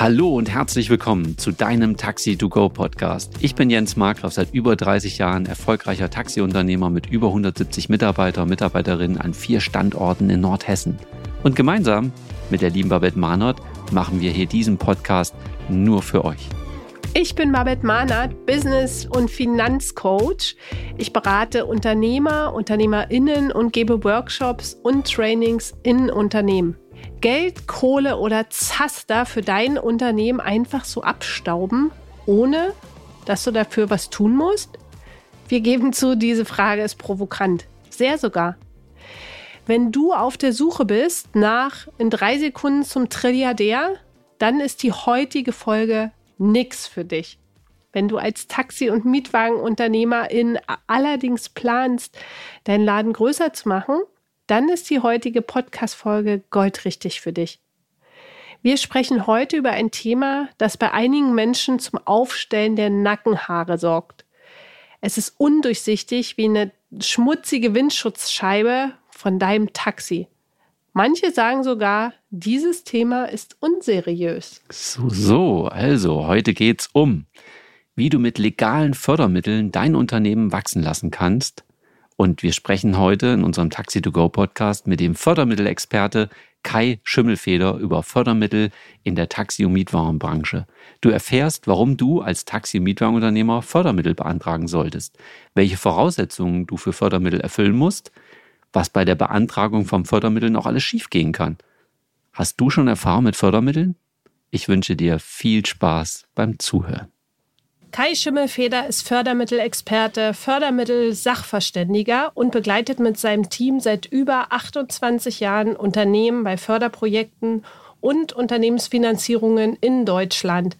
Hallo und herzlich willkommen zu deinem Taxi to Go Podcast. Ich bin Jens Markgraf, seit über 30 Jahren erfolgreicher Taxiunternehmer mit über 170 Mitarbeiter und Mitarbeiterinnen an vier Standorten in Nordhessen. Und gemeinsam mit der lieben Babette Mahnert machen wir hier diesen Podcast nur für euch. Ich bin Babette Mahnert, Business- und Finanzcoach. Ich berate Unternehmer, UnternehmerInnen und gebe Workshops und Trainings in Unternehmen. Geld, Kohle oder Zaster für dein Unternehmen einfach so abstauben, ohne dass du dafür was tun musst? Wir geben zu, diese Frage ist provokant. Sehr sogar. Wenn du auf der Suche bist nach in drei Sekunden zum Trilliardär, dann ist die heutige Folge nix für dich. Wenn du als Taxi- und Mietwagenunternehmerin allerdings planst, deinen Laden größer zu machen, dann ist die heutige Podcast-Folge goldrichtig für dich. Wir sprechen heute über ein Thema, das bei einigen Menschen zum Aufstellen der Nackenhaare sorgt. Es ist undurchsichtig wie eine schmutzige Windschutzscheibe von deinem Taxi. Manche sagen sogar, dieses Thema ist unseriös. So, so, also heute geht's um, wie du mit legalen Fördermitteln dein Unternehmen wachsen lassen kannst. Und wir sprechen heute in unserem Taxi to Go Podcast mit dem Fördermittelexperte Kai Schimmelfeder über Fördermittel in der Taxi- und Mietwagenbranche. Du erfährst, warum du als Taxi- und Mietwagenunternehmer Fördermittel beantragen solltest, welche Voraussetzungen du für Fördermittel erfüllen musst, was bei der Beantragung von Fördermitteln auch alles schiefgehen kann. Hast du schon Erfahrung mit Fördermitteln? Ich wünsche dir viel Spaß beim Zuhören. Kai Schimmelfeder ist Fördermittelexperte, Fördermittel-Sachverständiger und begleitet mit seinem Team seit über 28 Jahren Unternehmen bei Förderprojekten und Unternehmensfinanzierungen in Deutschland.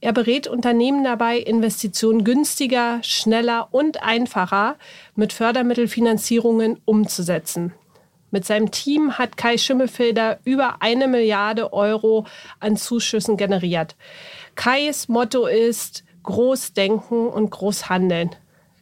Er berät Unternehmen dabei, Investitionen günstiger, schneller und einfacher mit Fördermittelfinanzierungen umzusetzen. Mit seinem Team hat Kai Schimmelfelder über eine Milliarde Euro an Zuschüssen generiert. Kais Motto ist groß denken und groß handeln.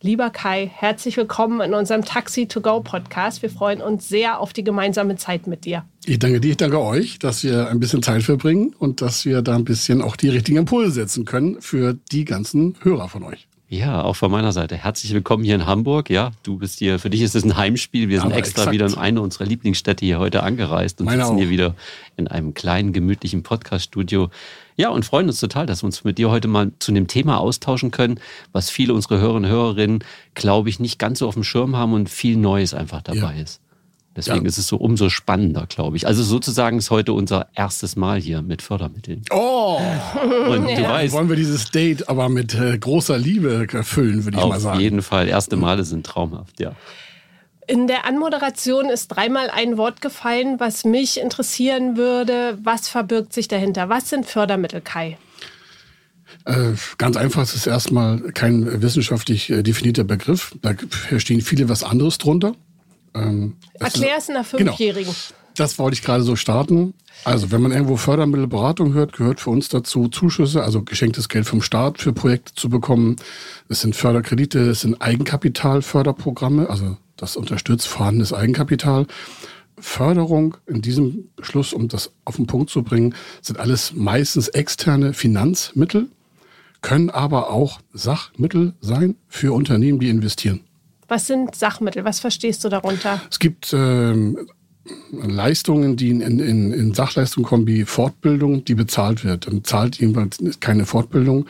Lieber Kai, herzlich willkommen in unserem Taxi to Go Podcast. Wir freuen uns sehr auf die gemeinsame Zeit mit dir. Ich danke dir, ich danke euch, dass wir ein bisschen Zeit verbringen und dass wir da ein bisschen auch die richtigen Impulse setzen können für die ganzen Hörer von euch. Ja, auch von meiner Seite. Herzlich willkommen hier in Hamburg. Ja, du bist hier, für dich ist es ein Heimspiel. Wir sind Aber extra exakt. wieder in eine unserer Lieblingsstädte hier heute angereist und Meine sitzen auch. hier wieder in einem kleinen, gemütlichen Podcast-Studio. Ja, und freuen uns total, dass wir uns mit dir heute mal zu einem Thema austauschen können, was viele unserer Hörerinnen und Hörerinnen, glaube ich, nicht ganz so auf dem Schirm haben und viel Neues einfach dabei ja. ist. Deswegen ja. ist es so umso spannender, glaube ich. Also sozusagen ist heute unser erstes Mal hier mit Fördermitteln. Oh! Und ja. du weißt. Wollen wir dieses Date aber mit äh, großer Liebe erfüllen, würde ich mal sagen. Auf jeden Fall. Erste Male sind traumhaft, ja. In der Anmoderation ist dreimal ein Wort gefallen, was mich interessieren würde. Was verbirgt sich dahinter? Was sind Fördermittel, Kai? Äh, ganz einfach, es ist erstmal kein wissenschaftlich äh, definierter Begriff. Da stehen viele was anderes drunter. Ähm, Erklär es einer genau. Fünfjährigen. Genau. Das wollte ich gerade so starten. Also, wenn man irgendwo Fördermittelberatung hört, gehört für uns dazu Zuschüsse, also geschenktes Geld vom Staat für Projekte zu bekommen. Es sind Förderkredite, es sind Eigenkapitalförderprogramme, also das unterstützt vorhandenes Eigenkapital. Förderung in diesem Beschluss, um das auf den Punkt zu bringen, sind alles meistens externe Finanzmittel, können aber auch Sachmittel sein für Unternehmen, die investieren. Was sind Sachmittel? Was verstehst du darunter? Es gibt ähm, Leistungen, die in, in, in Sachleistung kommen, wie Fortbildung, die bezahlt wird. Dann zahlt jemand keine Fortbildung,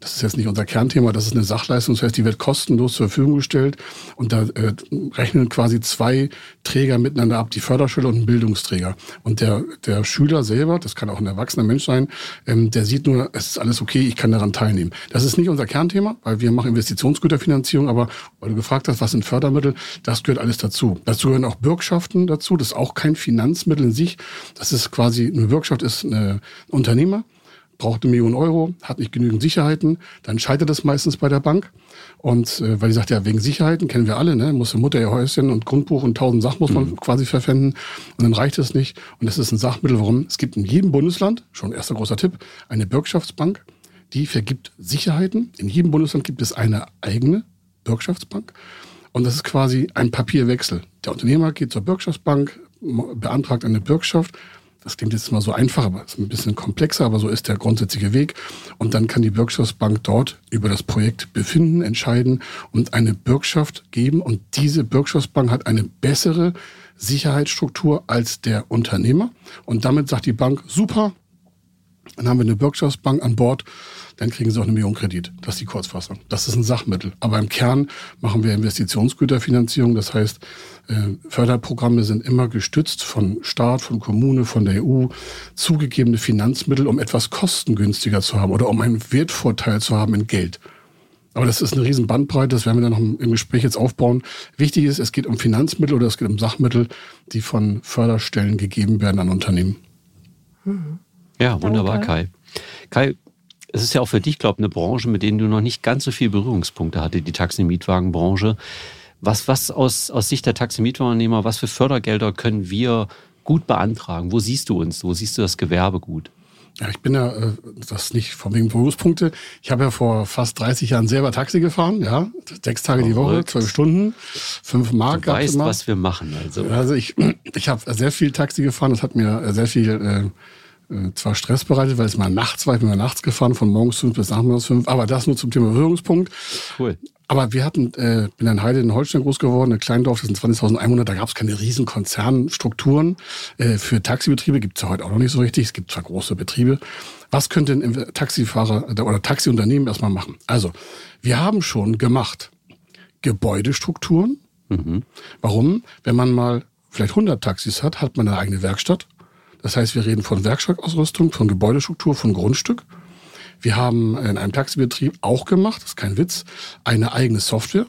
das ist jetzt nicht unser Kernthema, das ist eine Sachleistung, das heißt, die wird kostenlos zur Verfügung gestellt und da äh, rechnen quasi zwei Träger miteinander ab, die Förderschüler und ein Bildungsträger. Und der, der Schüler selber, das kann auch ein erwachsener Mensch sein, ähm, der sieht nur, es ist alles okay, ich kann daran teilnehmen. Das ist nicht unser Kernthema, weil wir machen Investitionsgüterfinanzierung, aber weil du gefragt hast, was sind Fördermittel, das gehört alles dazu. Dazu gehören auch Bürgschaften dazu, das ist auch kein Finanzmittel in sich, das ist quasi, eine Bürgschaft ist eine, ein Unternehmer, braucht eine Million Euro, hat nicht genügend Sicherheiten, dann scheitert es meistens bei der Bank. Und äh, weil die sagt, ja, wegen Sicherheiten kennen wir alle, ne? Muss die Mutter ihr Häuschen und Grundbuch und tausend Sachen muss man mhm. quasi verpfänden. Und dann reicht es nicht. Und das ist ein Sachmittel, warum es gibt in jedem Bundesland, schon erster großer Tipp, eine Bürgschaftsbank, die vergibt Sicherheiten. In jedem Bundesland gibt es eine eigene Bürgschaftsbank. Und das ist quasi ein Papierwechsel. Der Unternehmer geht zur Bürgschaftsbank, beantragt eine Bürgschaft, Das klingt jetzt mal so einfach, aber ist ein bisschen komplexer, aber so ist der grundsätzliche Weg. Und dann kann die Bürgschaftsbank dort über das Projekt befinden, entscheiden und eine Bürgschaft geben. Und diese Bürgschaftsbank hat eine bessere Sicherheitsstruktur als der Unternehmer. Und damit sagt die Bank, super, dann haben wir eine Bürgschaftsbank an Bord, dann kriegen sie auch eine Million Kredit. Das ist die Kurzfassung. Das ist ein Sachmittel. Aber im Kern machen wir Investitionsgüterfinanzierung. Das heißt, äh, Förderprogramme sind immer gestützt von Staat, von Kommune, von der EU, zugegebene Finanzmittel, um etwas kostengünstiger zu haben oder um einen Wertvorteil zu haben in Geld. Aber das ist eine riesen Bandbreite, das werden wir dann noch im Gespräch jetzt aufbauen. Wichtig ist, es geht um Finanzmittel oder es geht um Sachmittel, die von Förderstellen gegeben werden an Unternehmen. Ja, wunderbar, Kai. Kai, es ist ja auch für dich, glaube ich, eine Branche, mit denen du noch nicht ganz so viele Berührungspunkte hatte, die Taxi-Mietwagenbranche. Was, was aus, aus Sicht der Taxi-Mietwagennehmer, was für Fördergelder können wir gut beantragen? Wo siehst du uns? Wo siehst du das Gewerbe gut? Ja, ich bin ja, äh, das nicht von wegen Berufspunkte. Ich habe ja vor fast 30 Jahren selber Taxi gefahren, ja. Sechs Tage die Woche, zwölf Stunden, fünf Mark. Du weißt, immer. was wir machen, also. Also ich, ich habe sehr viel Taxi gefahren. Das hat mir sehr viel, äh, äh, zwar Stress bereitet, weil es mal nachts war, ich bin mal nachts gefahren, von morgens fünf bis nachmittags fünf, aber das nur zum Thema Berührungspunkt. Cool. Aber wir hatten, äh, bin in Heide in Holstein groß geworden, ein Kleindorf, das sind 20.000 Einwohner, da gab es keine riesen Konzernstrukturen. Äh, für Taxibetriebe gibt es ja heute auch noch nicht so richtig, es gibt zwar große Betriebe. Was könnte ein Taxifahrer oder Taxiunternehmen erstmal machen? Also, wir haben schon gemacht Gebäudestrukturen. Mhm. Warum? Wenn man mal vielleicht 100 Taxis hat, hat man eine eigene Werkstatt das heißt, wir reden von Werkstattausrüstung, von Gebäudestruktur, von Grundstück. Wir haben in einem Taxibetrieb auch gemacht, das ist kein Witz, eine eigene Software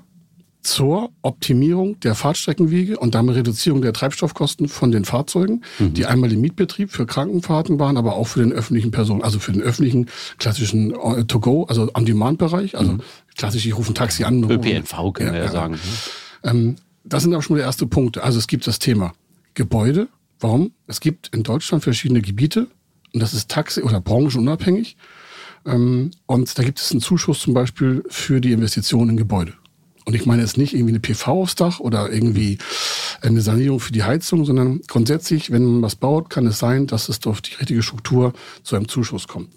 zur Optimierung der Fahrtstreckenwege und damit Reduzierung der Treibstoffkosten von den Fahrzeugen, mhm. die einmal im Mietbetrieb für Krankenfahrten waren, aber auch für den öffentlichen Personen, also für den öffentlichen klassischen äh, To-Go, also On-Demand-Bereich, also mhm. klassisch, ich rufe ein Taxi an. ÖPNV können ja, wir ja sagen. Ähm, das sind aber schon die ersten Punkte. Also es gibt das Thema Gebäude, Warum? Es gibt in Deutschland verschiedene Gebiete und das ist taxi- oder branchenunabhängig. Ähm, und da gibt es einen Zuschuss zum Beispiel für die Investitionen in Gebäude. Und ich meine jetzt nicht irgendwie eine PV aufs Dach oder irgendwie eine Sanierung für die Heizung, sondern grundsätzlich, wenn man was baut, kann es sein, dass es durch die richtige Struktur zu einem Zuschuss kommt.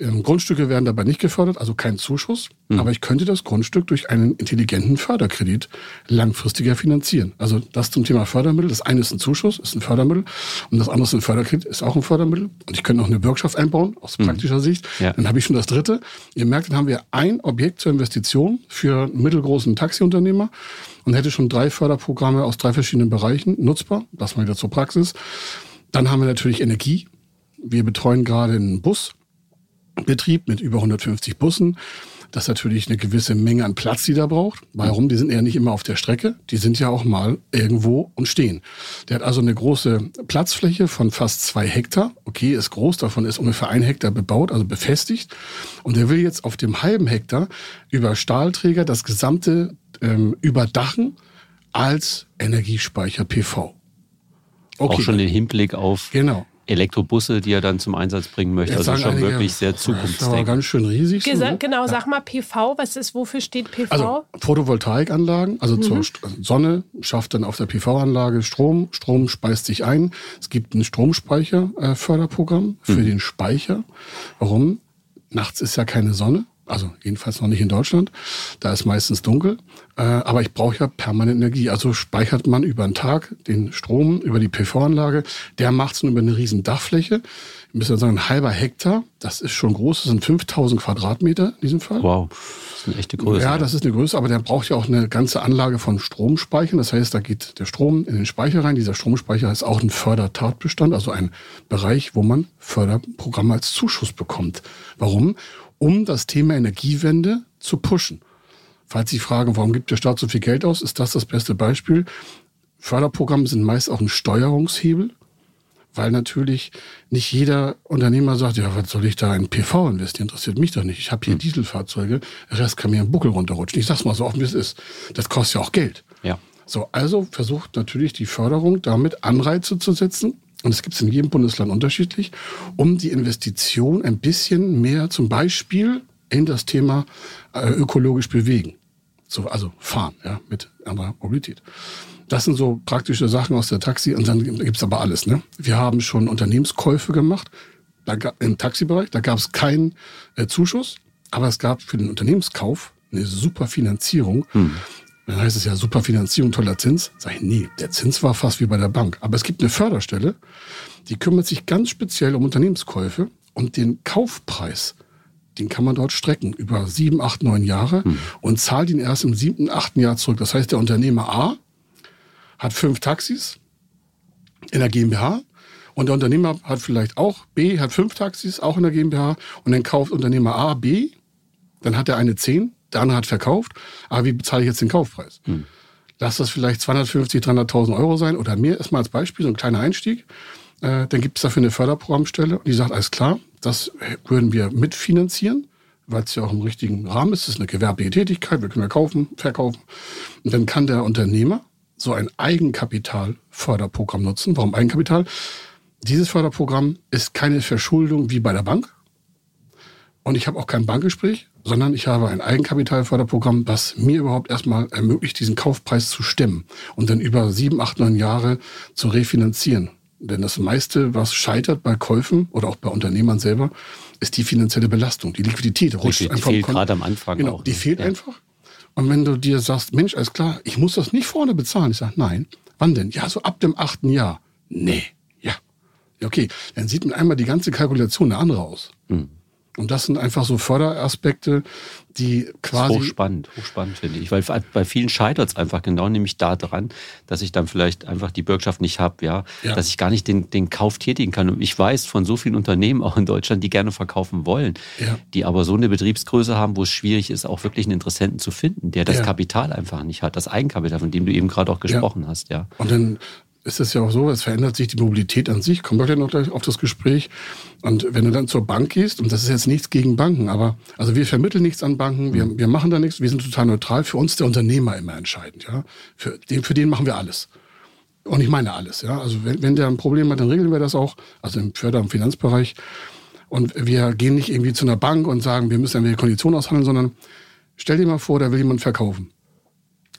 Ähm, Grundstücke werden dabei nicht gefördert, also kein Zuschuss. Mhm. Aber ich könnte das Grundstück durch einen intelligenten Förderkredit langfristiger finanzieren. Also das zum Thema Fördermittel. Das eine ist ein Zuschuss, ist ein Fördermittel. Und das andere ist ein Förderkredit, ist auch ein Fördermittel. Und ich könnte noch eine Bürgschaft einbauen, aus mhm. praktischer Sicht. Ja. Dann habe ich schon das dritte. Ihr merkt, dann haben wir ein Objekt zur Investition für einen mittelgroßen Taxiunternehmer und hätte schon drei Förderprogramme aus drei verschiedenen Bereichen nutzbar. Das mal wieder zur Praxis. Dann haben wir natürlich Energie. Wir betreuen gerade einen Bus Betrieb mit über 150 Bussen. Das ist natürlich eine gewisse Menge an Platz, die da braucht. Warum? Die sind ja nicht immer auf der Strecke. Die sind ja auch mal irgendwo und stehen. Der hat also eine große Platzfläche von fast zwei Hektar. Okay, ist groß. Davon ist ungefähr ein Hektar bebaut, also befestigt. Und der will jetzt auf dem halben Hektar über Stahlträger das gesamte ähm, überdachen als Energiespeicher PV. Okay. Auch schon den Hinblick auf genau. Elektrobusse, die er dann zum Einsatz bringen möchte. Jetzt also schon einige, wirklich sehr zukunftsdenkend. ganz schön riesig. Gesa so, ne? Genau, ja. sag mal PV, was ist, wofür steht PV? Also Photovoltaikanlagen, also mhm. zur Sonne schafft dann auf der PV-Anlage Strom, Strom speist sich ein. Es gibt ein Stromspeicherförderprogramm äh, für mhm. den Speicher. Warum? Nachts ist ja keine Sonne also jedenfalls noch nicht in Deutschland. Da ist meistens dunkel. Äh, aber ich brauche ja permanent Energie. Also speichert man über den Tag den Strom über die PV-Anlage. Der macht es über eine riesen Dachfläche. Ich müsste sagen, ein halber Hektar. Das ist schon groß. Das sind 5000 Quadratmeter in diesem Fall. Wow. Das ist eine echte Größe. Ja, das ist eine Größe. Aber der braucht ja auch eine ganze Anlage von Stromspeichern. Das heißt, da geht der Strom in den Speicher rein. Dieser Stromspeicher ist auch ein Fördertatbestand. Also ein Bereich, wo man Förderprogramme als Zuschuss bekommt. Warum? Um das Thema Energiewende zu pushen. Falls Sie fragen, warum gibt der Staat so viel Geld aus, ist das das beste Beispiel. Förderprogramme sind meist auch ein Steuerungshebel, weil natürlich nicht jeder Unternehmer sagt, ja, was soll ich da in PV investieren? Interessiert mich doch nicht. Ich habe hier hm. Dieselfahrzeuge, der Rest kann mir im Buckel runterrutschen. Ich sag's mal so offen, wie es ist. Das kostet ja auch Geld. Ja. So, also versucht natürlich die Förderung damit Anreize zu setzen, und es gibt es in jedem Bundesland unterschiedlich, um die Investition ein bisschen mehr zum Beispiel in das Thema äh, ökologisch bewegen. So, also fahren, ja, mit anderer Mobilität. Das sind so praktische Sachen aus der Taxi. Und dann gibt's aber alles. Ne? Wir haben schon Unternehmenskäufe gemacht da, im Taxibereich. Da gab es keinen äh, Zuschuss, aber es gab für den Unternehmenskauf eine super Finanzierung. Hm. Dann heißt es ja super Finanzierung, toller Zins. Sag ich, nee, der Zins war fast wie bei der Bank. Aber es gibt eine Förderstelle, die kümmert sich ganz speziell um Unternehmenskäufe und den Kaufpreis den kann man dort strecken über sieben, acht, neun Jahre hm. und zahlt ihn erst im siebten, achten Jahr zurück. Das heißt, der Unternehmer A hat fünf Taxis in der GmbH und der Unternehmer hat vielleicht auch B, hat fünf Taxis, auch in der GmbH und dann kauft Unternehmer A B, dann hat er eine zehn, der andere hat verkauft, aber wie bezahle ich jetzt den Kaufpreis? Hm. Lass das vielleicht 250, 300.000 Euro sein oder mehr, erstmal als Beispiel, so ein kleiner Einstieg. Äh, dann gibt es dafür eine Förderprogrammstelle und die sagt, alles klar, das würden wir mitfinanzieren, weil es ja auch im richtigen Rahmen ist. Es ist eine gewerbliche Tätigkeit, wir können ja kaufen, verkaufen. Und dann kann der Unternehmer so ein Eigenkapitalförderprogramm nutzen. Warum Eigenkapital? Dieses Förderprogramm ist keine Verschuldung wie bei der Bank. Und ich habe auch kein Bankgespräch, sondern ich habe ein Eigenkapitalförderprogramm, das mir überhaupt erstmal ermöglicht, diesen Kaufpreis zu stemmen und dann über sieben, acht, neun Jahre zu refinanzieren. Denn das meiste, was scheitert bei Käufen oder auch bei Unternehmern selber, ist die finanzielle Belastung. Die Liquidität rutscht die, die einfach. fehlt gerade am Anfang genau, auch. Die ne? fehlt ja. einfach. Und wenn du dir sagst, Mensch, alles klar, ich muss das nicht vorne bezahlen. Ich sage, nein. Wann denn? Ja, so ab dem achten Jahr. Nee. Ja. Okay, dann sieht man einmal die ganze Kalkulation eine andere aus. Hm. Und das sind einfach so Förderaspekte, die quasi. Hochspannend, hochspannend finde ich. Weil bei vielen scheitert es einfach genau nämlich daran, dass ich dann vielleicht einfach die Bürgschaft nicht habe, ja? ja? dass ich gar nicht den, den Kauf tätigen kann. Und ich weiß von so vielen Unternehmen auch in Deutschland, die gerne verkaufen wollen, ja. die aber so eine Betriebsgröße haben, wo es schwierig ist, auch wirklich einen Interessenten zu finden, der das ja. Kapital einfach nicht hat, das Eigenkapital, von dem du eben gerade auch gesprochen hast, ja. Und dann ist es ja auch so, es verändert sich die Mobilität an sich. Kommen wir gleich noch gleich auf das Gespräch. Und wenn du dann zur Bank gehst, und das ist jetzt nichts gegen Banken, aber also wir vermitteln nichts an Banken, wir, wir machen da nichts, wir sind total neutral. Für uns der Unternehmer immer entscheidend. Ja? Für, den, für den machen wir alles. Und ich meine alles. Ja? Also wenn, wenn der ein Problem hat, dann regeln wir das auch, also im Förder- und Finanzbereich. Und wir gehen nicht irgendwie zu einer Bank und sagen, wir müssen irgendwelche Konditionen aushandeln, sondern stell dir mal vor, da will jemand verkaufen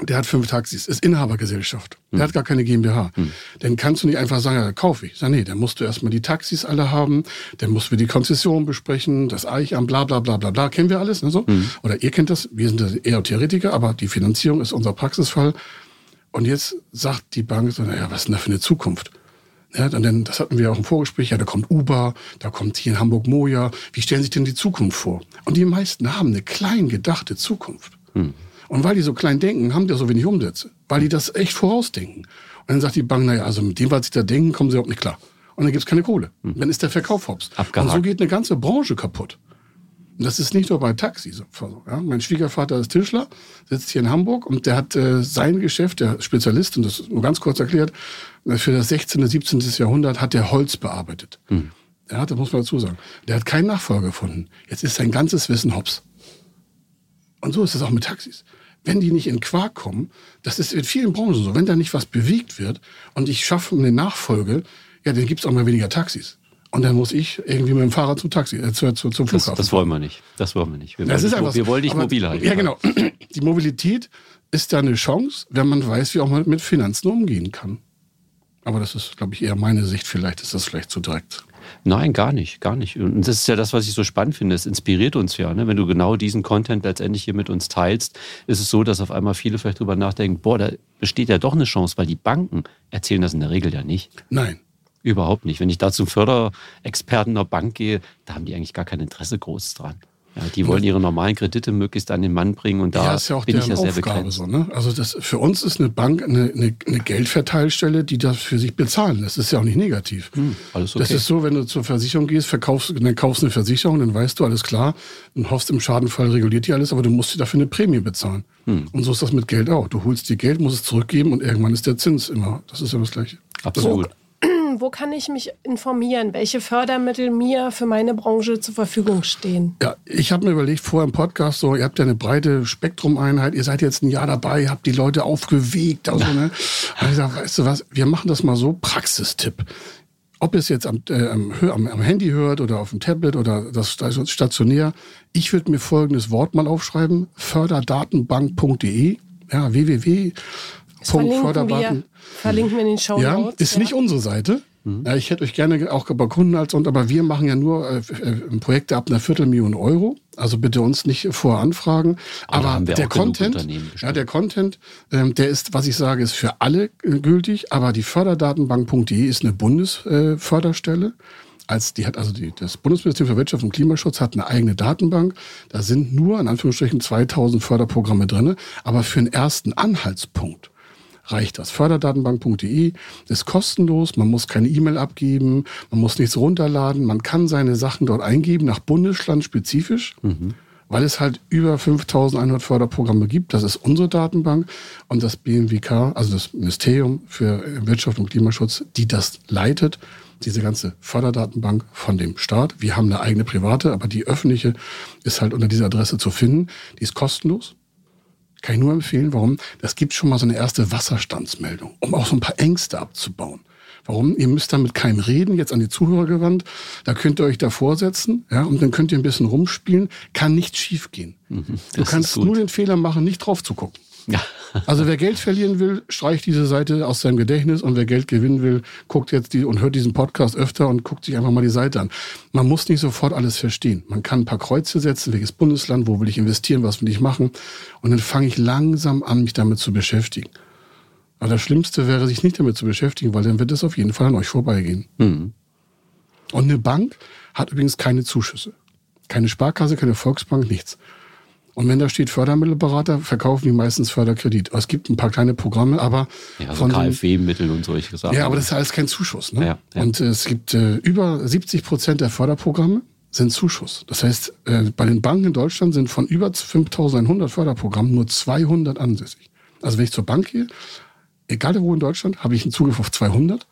der hat fünf Taxis, ist Inhabergesellschaft. Der hm. hat gar keine GmbH. Hm. Dann kannst du nicht einfach sagen, ja, kauf ich. Sag, nee, dann musst du erstmal die Taxis alle haben, dann musst wir die Konzession besprechen, das Eichamt, bla bla bla bla bla. Kennen wir alles, ne, so? Hm. Oder ihr kennt das, wir sind eher Theoretiker, aber die Finanzierung ist unser Praxisfall. Und jetzt sagt die Bank so, naja, was ist denn da für eine Zukunft? Ja, dann, das hatten wir auch im Vorgespräch, ja, da kommt Uber, da kommt hier in Hamburg Moja. Wie stellen sich denn die Zukunft vor? Und die meisten haben eine klein gedachte Zukunft. Und weil die so klein denken, haben die so wenig Umsätze. Weil die das echt vorausdenken. Und dann sagt die Bank, naja, also mit dem, was sie da denken, kommen sie überhaupt nicht klar. Und dann gibt's keine Kohle. Hm. Dann ist der Verkauf hops. Abgehakt. Und so geht eine ganze Branche kaputt. Und das ist nicht nur bei Taxis. Ja, mein Schwiegervater ist Tischler, sitzt hier in Hamburg und der hat äh, sein Geschäft, der Spezialist, und das ist nur ganz kurz erklärt, für das 16., 17. Jahrhundert hat der Holz bearbeitet. Hm. Ja, das muss man dazu sagen. Der hat keinen Nachfolger gefunden. Jetzt ist sein ganzes Wissen hops. Und so ist es auch mit Taxis. Wenn die nicht in Quark kommen, das ist in vielen Branchen so, wenn da nicht was bewegt wird und ich schaffe eine Nachfolge, ja, dann gibt es auch mal weniger Taxis. Und dann muss ich irgendwie mit dem Fahrrad zum Taxi, äh, zu, zu, zum Flughafen. Das, das wollen wir nicht. Das wollen wir nicht. Wir, das wollen, ist einfach, wir wollen dich aber, mobil halten. Ja, genau. Die Mobilität ist da eine Chance, wenn man weiß, wie auch man mit Finanzen umgehen kann. Aber das ist, glaube ich, eher meine Sicht. Vielleicht ist das vielleicht zu direkt. Nein, gar nicht, gar nicht. Und das ist ja das, was ich so spannend finde. Es inspiriert uns ja. Ne? Wenn du genau diesen Content letztendlich hier mit uns teilst, ist es so, dass auf einmal viele vielleicht drüber nachdenken, boah, da besteht ja doch eine Chance, weil die Banken erzählen das in der Regel ja nicht. Nein. Überhaupt nicht. Wenn ich da zum Förderexperten der Bank gehe, da haben die eigentlich gar kein Interesse groß dran. Ja, die wollen ihre normalen Kredite möglichst an den Mann bringen und da ja, ist ja auch bin ich ja sehr Aufgabe. So, ne? Also das, für uns ist eine Bank eine, eine, eine, Geldverteilstelle, die das für sich bezahlen. Das ist ja auch nicht negativ. Hm, alles okay. Das ist so, wenn du zur Versicherung gehst, verkaufst, dann kaufst eine Versicherung, dann weißt du, alles klar, und hoffst im Schadenfall reguliert die alles, aber du musst dir dafür eine Prämie bezahlen. Hm. Und so ist das mit Geld auch. Du holst dir Geld, musst es zurückgeben und irgendwann ist der Zins immer. Das ist ja das Gleiche. Absolut wo kann ich mich informieren, welche Fördermittel mir für meine Branche zur Verfügung stehen? Ja, ich habe mir überlegt, vor im Podcast, so, ihr habt ja eine breite Spektrumeinheit, ihr seid jetzt ein Jahr dabei, habt die Leute aufgewegt. Also, ne? ich gesagt, weißt du was, wir machen das mal so, Praxistipp. Ob ihr es jetzt am, äh, am, am, Handy hört oder auf dem Tablet oder das, stationär, ich würde mir folgendes Wort mal aufschreiben, förderdatenbank.de, ja, www verlinken wir, verlinken wir in den Show Ja, ist ja. nicht unsere Seite. Mhm. Ja, ich hätte euch gerne auch bei Kunden als und, aber wir machen ja nur äh, äh, Projekte ab einer Viertelmillion Euro. Also bitte uns nicht vorher anfragen. Aber, aber der Content, ja, der Content, ähm, der ist, was ich sage, ist für alle äh, gültig. Aber die Förderdatenbank.de ist eine Bundesförderstelle. Äh, als die hat also die, das Bundesministerium für Wirtschaft und Klimaschutz hat eine eigene Datenbank. Da sind nur in Anführungsstrichen 2000 Förderprogramme drinne, aber für einen ersten Anhaltspunkt reicht das. Förderdatenbank.de ist kostenlos, man muss keine E-Mail abgeben, man muss nichts runterladen, man kann seine Sachen dort eingeben, nach Bundesland spezifisch. Mhm weil es halt über 5100 Förderprogramme gibt. Das ist unsere Datenbank und das BMWK, also das Ministerium für Wirtschaft und Klimaschutz, die das leitet, diese ganze Förderdatenbank von dem Staat. Wir haben eine eigene private, aber die öffentliche ist halt unter dieser Adresse zu finden. Die ist kostenlos. Kann ich nur empfehlen. Warum? Das gibt schon mal so eine erste Wasserstandsmeldung, um auch so ein paar Ängste abzubauen. Warum? Ihr müsst da mit keinem reden, jetzt an die Zuhörer gewandt. Da könnt ihr euch davor setzen, ja, und dann könnt ihr ein bisschen rumspielen. Kann nichts schiefgehen. Mhm, du kannst nur den Fehler machen, nicht drauf zu gucken. Also wer Geld verlieren will, streicht diese Seite aus seinem Gedächtnis und wer Geld gewinnen will, guckt jetzt die und hört diesen Podcast öfter und guckt sich einfach mal die Seite an. Man muss nicht sofort alles verstehen. Man kann ein paar Kreuze setzen, welches Bundesland, wo will ich investieren, was will ich machen und dann fange ich langsam an, mich damit zu beschäftigen. Aber das Schlimmste wäre, sich nicht damit zu beschäftigen, weil dann wird es auf jeden Fall an euch vorbeigehen. Mhm. Und eine Bank hat übrigens keine Zuschüsse. Keine Sparkasse, keine Volksbank, nichts. Und wenn da steht Fördermittelberater, verkaufen die meistens Förderkredit. Es gibt ein paar kleine Programme, aber ja, also von KfW-Mittel und solche Sachen. Ja, aber das ist alles kein Zuschuss. Ne? Ja, ja. Und äh, es gibt äh, über 70 Prozent der Förderprogramme sind Zuschuss. Das heißt, äh, bei den Banken in Deutschland sind von über 5100 Förderprogrammen nur 200 ansässig. Also wenn ich zur Bank gehe, egal wo in Deutschland, habe ich einen Zugriff auf 200.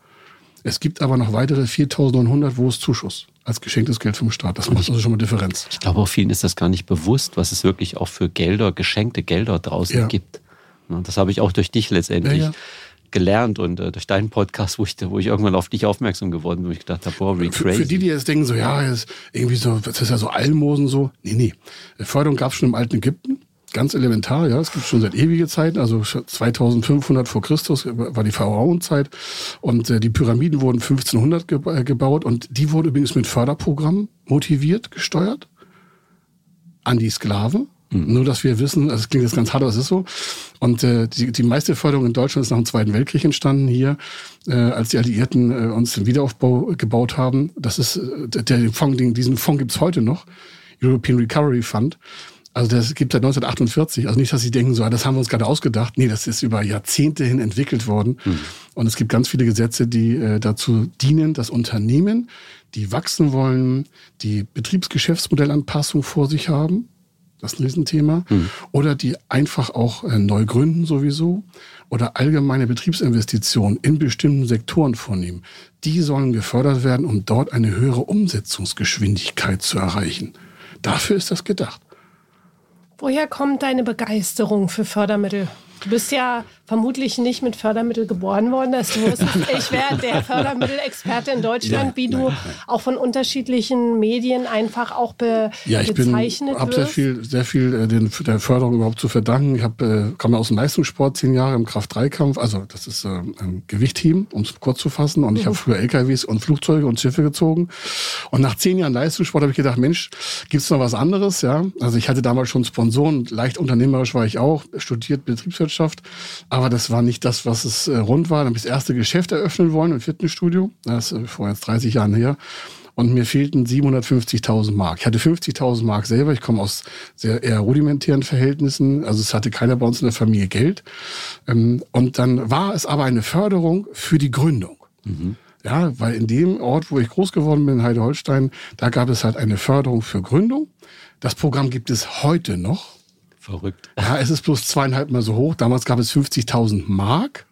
Es gibt aber noch weitere 4900, wo es Zuschuss als geschenktes Geld vom Staat. Das macht also schon mal Differenz. Ich glaube, auch vielen ist das gar nicht bewusst, was es wirklich auch für Gelder, geschenkte Gelder draußen ja. gibt. Das habe ich auch durch dich letztendlich ja, ja. gelernt und äh, durch deinen Podcast, wo ich, wo ich irgendwann auf dich aufmerksam geworden bin, wo ich gedacht habe, boah, wie crazy. Für, für die, die jetzt denken, so, ja, ist irgendwie so, das ist ja so Almosen so. Nee, nee. Förderung gab es schon im alten Ägypten ganz elementar, ja. Es gibt schon seit ewigen Zeiten, also 2500 vor Christus war die Pharaonenzeit und äh, die Pyramiden wurden 1500 ge äh, gebaut und die wurden übrigens mit Förderprogrammen motiviert, gesteuert an die Sklaven. Mhm. Nur, dass wir wissen, also es klingt jetzt ganz hart, aber es ist so. Und äh, die, die meiste Förderung in Deutschland ist nach dem Zweiten Weltkrieg entstanden hier, äh, als die Alliierten äh, uns den Wiederaufbau gebaut haben. Das ist äh, der, der Fonds, diesen Fonds gibt's heute noch, European Recovery Fund. Also das gibt seit 1948. Also nicht, dass Sie denken, so, ah, das haben wir uns gerade ausgedacht. Nee, das ist über Jahrzehnte hin entwickelt worden. Mhm. Und es gibt ganz viele Gesetze, die äh, dazu dienen, dass Unternehmen, die wachsen wollen, die Betriebsgeschäftsmodellanpassung vor sich haben. Das ist ein Riesenthema. Mhm. Oder die einfach auch äh, neu gründen sowieso. Oder allgemeine Betriebsinvestitionen in bestimmten Sektoren vornehmen. Die sollen gefördert werden, um dort eine höhere Umsetzungsgeschwindigkeit zu erreichen. Dafür ist das gedacht. Woher kommt deine Begeisterung für Fördermittel? Du bist ja vermutlich nicht mit Fördermittel geboren worden, dass du wusstest, ich werde der Fördermittelexperte in Deutschland, ja, wie du nein, nein. auch von unterschiedlichen Medien einfach auch be ja, ich bezeichnet habe sehr viel, sehr viel äh, den, der Förderung überhaupt zu verdanken. Ich habe äh, komme aus dem Leistungssport zehn Jahre im Kraft-3-Kampf, also das ist äh, ein Gewichtheben, um es kurz zu fassen. Und mhm. ich habe früher LKWs und Flugzeuge und Schiffe gezogen. Und nach zehn Jahren Leistungssport habe ich gedacht, Mensch, gibt's noch was anderes? Ja, also ich hatte damals schon Sponsoren, leicht unternehmerisch war ich auch, studiert Betriebswirtschaft. Aber das war nicht das, was es äh, rund war. Dann habe ich das erste Geschäft eröffnen wollen im Fitnessstudio. Das ist äh, vor jetzt 30 Jahren her. Und mir fehlten 750.000 Mark. Ich hatte 50.000 Mark selber. Ich komme aus sehr eher rudimentären Verhältnissen. Also es hatte keiner bei uns in der Familie Geld. Ähm, und dann war es aber eine Förderung für die Gründung. Mhm. Ja, weil in dem Ort, wo ich groß geworden bin, Heide-Holstein, da gab es halt eine Förderung für Gründung. Das Programm gibt es heute noch. Verrückt. Ja, es ist bloß zweieinhalb Mal so hoch. Damals gab es 50.000 Mark.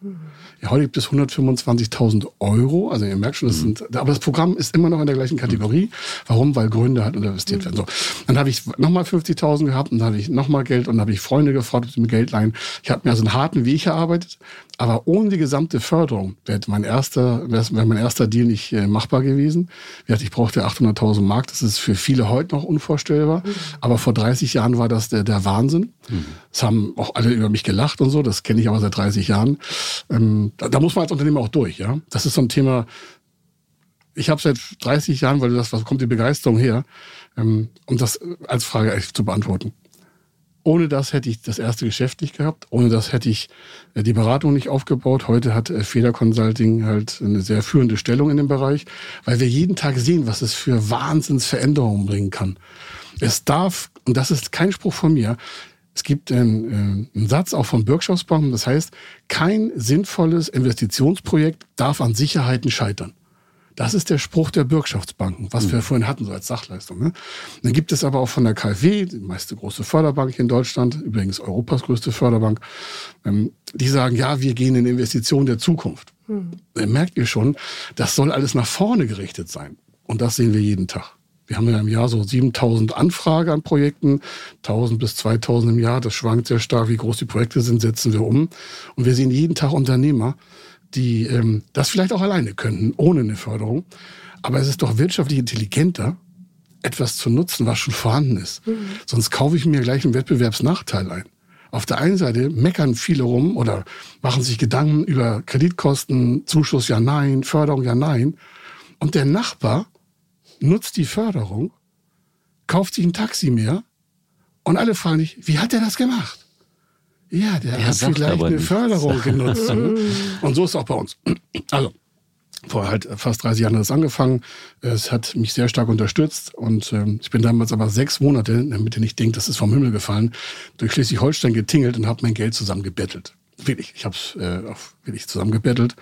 Ja, heute gibt es 125.000 Euro. Also ihr merkt schon, das mhm. sind, aber das Programm ist immer noch in der gleichen Kategorie. Warum? Weil Gründe halt investiert mhm. werden. So. Dann habe ich nochmal 50.000 gehabt und dann habe ich nochmal Geld und dann habe ich Freunde gefordert mit Geld leihen. Ich habe mir also einen harten Weg erarbeitet. Aber ohne die gesamte Förderung wäre mein erster, wäre mein erster Deal nicht äh, machbar gewesen. Ich brauchte 800.000 Mark. Das ist für viele heute noch unvorstellbar. Mhm. Aber vor 30 Jahren war das der, der Wahnsinn. mhm. haben auch alle über mich gelacht und so, das kenne ich aber seit 30 Jahren. Ähm, da, da, muss man als Unternehmer auch durch, ja. Das ist so ein Thema, ich habe seit 30 Jahren, weil du das, was kommt die Begeisterung her, ähm, um das als Frage zu beantworten. Ohne das hätte ich das erste Geschäft nicht gehabt. Ohne das hätte ich äh, die Beratung nicht aufgebaut. Heute hat äh, Feder Consulting halt eine sehr führende Stellung in dem Bereich, weil wir jeden Tag sehen, was es für Wahnsinnsveränderungen bringen kann. Es darf, und das ist kein Spruch von mir, es gibt einen, äh, einen Satz auch von Bürgschaftsbanken, das heißt, kein sinnvolles Investitionsprojekt darf an Sicherheiten scheitern. Das ist der Spruch der Bürgschaftsbanken, was wir mhm. vorhin hatten, so als Sachleistung. Ne? Dann gibt es aber auch von der KfW, die meiste große Förderbank in Deutschland, übrigens Europas größte Förderbank, ähm, die sagen, ja, wir gehen in Investitionen der Zukunft. Mhm. Dann merkt ihr schon, das soll alles nach vorne gerichtet sein. Und das sehen wir jeden Tag. Wir haben ja im Jahr so 7000 Anfragen an Projekten, 1000 bis 2000 im Jahr. Das schwankt sehr stark, wie groß die Projekte sind, setzen wir um. Und wir sehen jeden Tag Unternehmer, die ähm, das vielleicht auch alleine könnten, ohne eine Förderung. Aber es ist doch wirtschaftlich intelligenter, etwas zu nutzen, was schon vorhanden ist. Mhm. Sonst kaufe ich mir gleich einen Wettbewerbsnachteil ein. Auf der einen Seite meckern viele rum oder machen sich Gedanken über Kreditkosten, Zuschuss ja nein, Förderung ja nein. Und der Nachbar nutzt die Förderung, kauft sich ein Taxi mehr und alle fragen sich, wie hat er das gemacht? Ja, der, der hat vielleicht eine nicht. Förderung genutzt. und so ist es auch bei uns. Also, vor halt fast 30 Jahren hat es angefangen. Es hat mich sehr stark unterstützt und ähm, ich bin damals aber sechs Monate, damit ihr nicht denkt, das ist vom Himmel gefallen, durch Schleswig-Holstein getingelt und habe mein Geld zusammengebettelt. Wirklich, ich habe es äh, wirklich zusammengebettelt,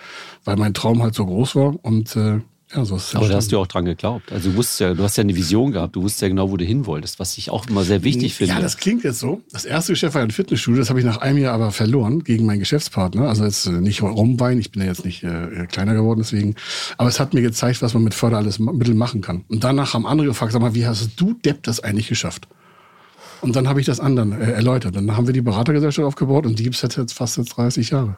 weil mein Traum halt so groß war und äh, ja, so ist Aber da hast du auch dran geglaubt. Also du wusstest ja, du hast ja eine Vision gehabt, du wusstest ja genau, wo du hin wolltest, was ich auch immer sehr wichtig finde. Ja, das klingt jetzt so. Das erste Geschäft war ein Fitnessstudio, das habe ich nach einem Jahr aber verloren gegen meinen Geschäftspartner. Also jetzt äh, nicht rumweinen, ich bin ja jetzt nicht äh, kleiner geworden deswegen. Aber es hat mir gezeigt, was man mit Förder alles Mittel machen kann. Und danach haben andere gefragt, sag mal, wie hast du Depp das eigentlich geschafft? Und dann habe ich das anderen äh, erläutert. Dann haben wir die Beratergesellschaft aufgebaut und die gibt es jetzt fast jetzt 30 Jahre.